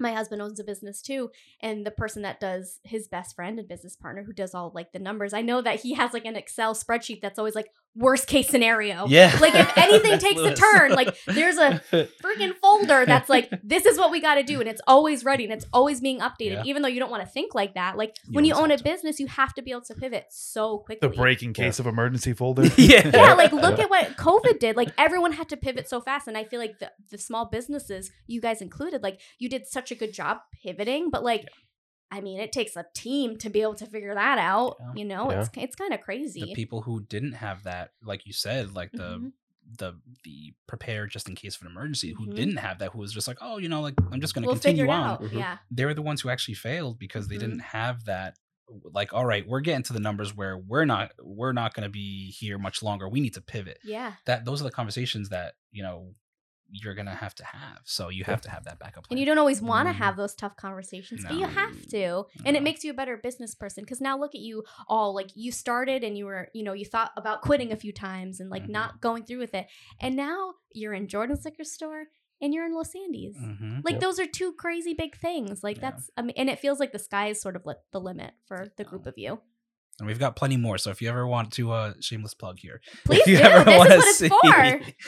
my husband owns a business too and the person that does his best friend and business partner who does all like the numbers i know that he has like an excel spreadsheet that's always like worst case scenario Yeah. like if anything That's takes a turn like there's a freaking folder that's like this is what we got to do and it's always ready and it's always being updated Yeah. even though you don't want to think like that like You when you own a to. business you have to be able to pivot so quickly The break in case of emergency folder. yeah. yeah, like look Yeah. at what COVID did. Like everyone had to pivot so fast, and I feel like the, the small businesses, you guys included, like you did such a good job pivoting. But like, I mean, it takes a team to be able to figure that out. Yeah. You know, Yeah. it's it's kind of crazy. the people who didn't have that, like you said, like the Mhm. the the prepared just in case of an emergency, who Mhm. didn't have that, who was just like, oh, you know, like I'm just going to we'll figure continue it on. out. Mhm. Yeah, They're the ones who actually failed because they Mhm. didn't have that. Like, all right, we're getting to the numbers where we're not we're not going to be here much longer. We need to pivot. yeah. That those are the conversations that you know you're gonna have to have. So you have to have that backup plan. And you don't always want to Mhm. have those tough conversations, but you have to. And it makes you a better business person because now look at you all. Like you started and you were, you know, you thought about quitting a few times and like Mhm. not going through with it. And now you're in Jordan's liquor store and you're in Los Andes. Mhm. Like Yep. those are two crazy big things. Like Yeah. that's, I mean, and it feels like the sky is sort of like the limit for the group know. of you. And we've got plenty more. So if you ever want to, uh, shameless plug here. Please if you do. ever This is wanna what it's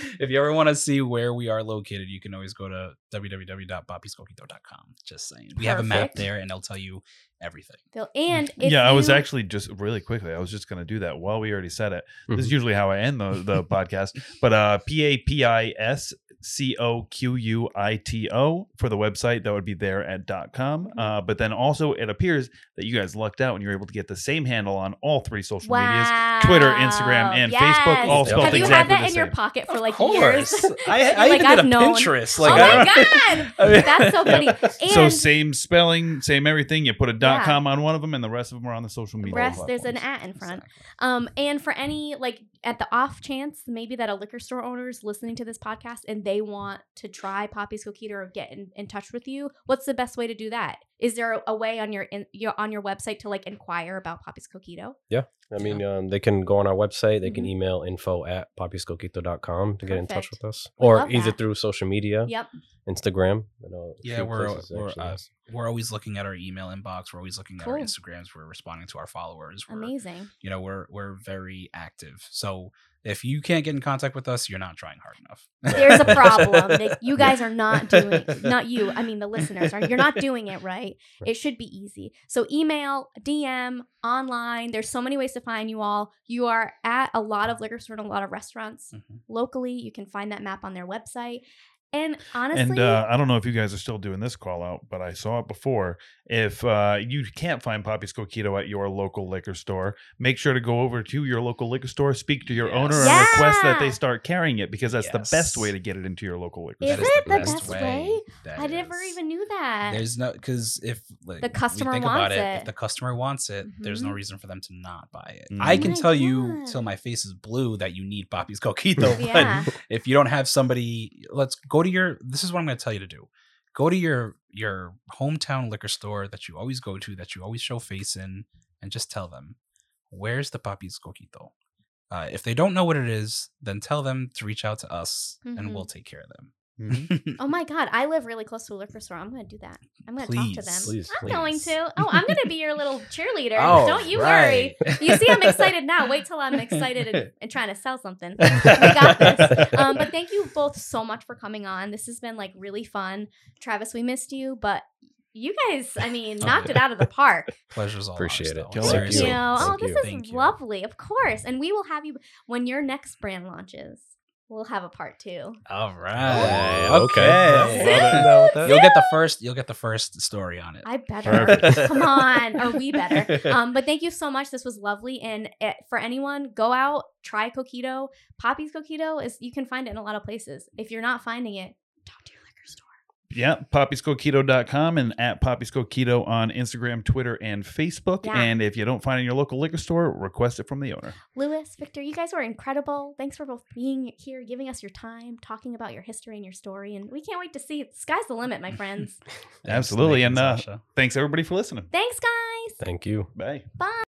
for. if you ever want to see where we are located, you can always go to www.papiscoquito.com. Just saying, we have a map there, and it'll tell you everything. They'll- And if yeah, I was you- actually just really quickly. I was just going to do that while we already said it. This Mhm. is usually how I end the the podcast. But uh, P A P I S C O Q U I T O for the website that would be there at dot com. Mm-hmm. Uh, but then also it appears that you guys lucked out and you're able to get the same handle on all three social medias: Twitter, Instagram, and Facebook, all Yes. spelled Have you exactly had that the in your pocket for like course. years? I, I Like, even did I've a known. Pinterest. oh Like, my I don't- god, I mean- that's so funny. so same spelling, same everything. You put a dot Yeah. com on one of them, and the rest of them are on the social media. rest there's an platforms. at in front. Exactly. Um, and for any like at the off chance maybe that a liquor store owner is listening to this podcast and they want to try Papi's Coquito or get in, in touch with you, what's the best way to do that? Is there a, a way on your, in, your on your website to like inquire about Papi's Coquito? Yeah, I mean, um, they can go on our website. They can Mhm. email info at papiscoquito.com to get in touch with us. We Or love either that. through social media, Yep. Instagram. I know Yeah, we're we're, uh, we're always looking at our email inbox. We're always looking at our Instagrams. We're responding to our followers. We're, Amazing. You know, we're we're very active. So if you can't get in contact with us, you're not trying hard enough. There's a problem. You guys are not doing not you, I mean the listeners are you're not doing it right. It should be easy. So email, DM, online. There's so many ways to find you all. You are at a lot of liquor stores and a lot of restaurants Mhm. locally. You can find that map on their website. And honestly, And uh, I don't know if you guys are still doing this call out, but I saw it before. If uh, you can't find Papi's Coquito at your local liquor store, make sure to go over to your local liquor store, speak to your owner, and request that they start carrying it because that's the best way to get it into your local liquor Is store. it the best way? That I never even knew that. There's no because if like, The customer think about wants it, it. if the customer wants it, there's no Mhm. reason for them to not buy it. Mhm. I Oh can my tell you till my face is blue that you need Papi's Coquito. Yeah. But if you don't have somebody, let's go to your. This is what I'm going to tell you to do. Go to your your hometown liquor store that you always go to, that you always show face in, and just tell them, "Where's the Papi's Coquito?" Uh, if they don't know what it is, then tell them to reach out to us, Mhm. and we'll take care of them. Mhm. Oh my god, I live really close to a liquor store. I'm going to do that. I'm going to talk to them. please, I'm going to. Oh, I'm going to be your little cheerleader. Oh, Don't you worry. You see, I'm excited now. Wait till I'm excited and, and trying to sell something. We got this. Um, but thank you both so much for coming on. This has been like really fun. Travis, we missed you, but you guys, I mean, Oh, knocked it out of the park. Pleasure's all Appreciate ours, it. Thank You know, oh, Thank this you. is Thank you. lovely, of course. And we will have you when your next brand launches. We'll have a part two. All right. Oh, Okay. okay. See? I'm down with that. You'll get the first. You'll get the first story on it. I better. Come on, or we better. Um, but thank you so much. This was lovely. And eh, for anyone, go out, try Coquito. Papi's Coquito is you can find it in a lot of places. If you're not finding it, talk to your liquor store. Yeah, papiscoquito.com and at Papi's on Instagram, Twitter, and Facebook. Yeah. And if you don't find it in your local liquor store, request it from the owner. Lewis, Victor, you guys were incredible. Thanks for both being here, giving us your time, talking about your history and your story. And we can't wait to see it. Sky's the limit, my friends. Absolutely, Nick and, uh, Thanks, everybody, for listening. Thanks, guys. Thank you. Bye. Bye.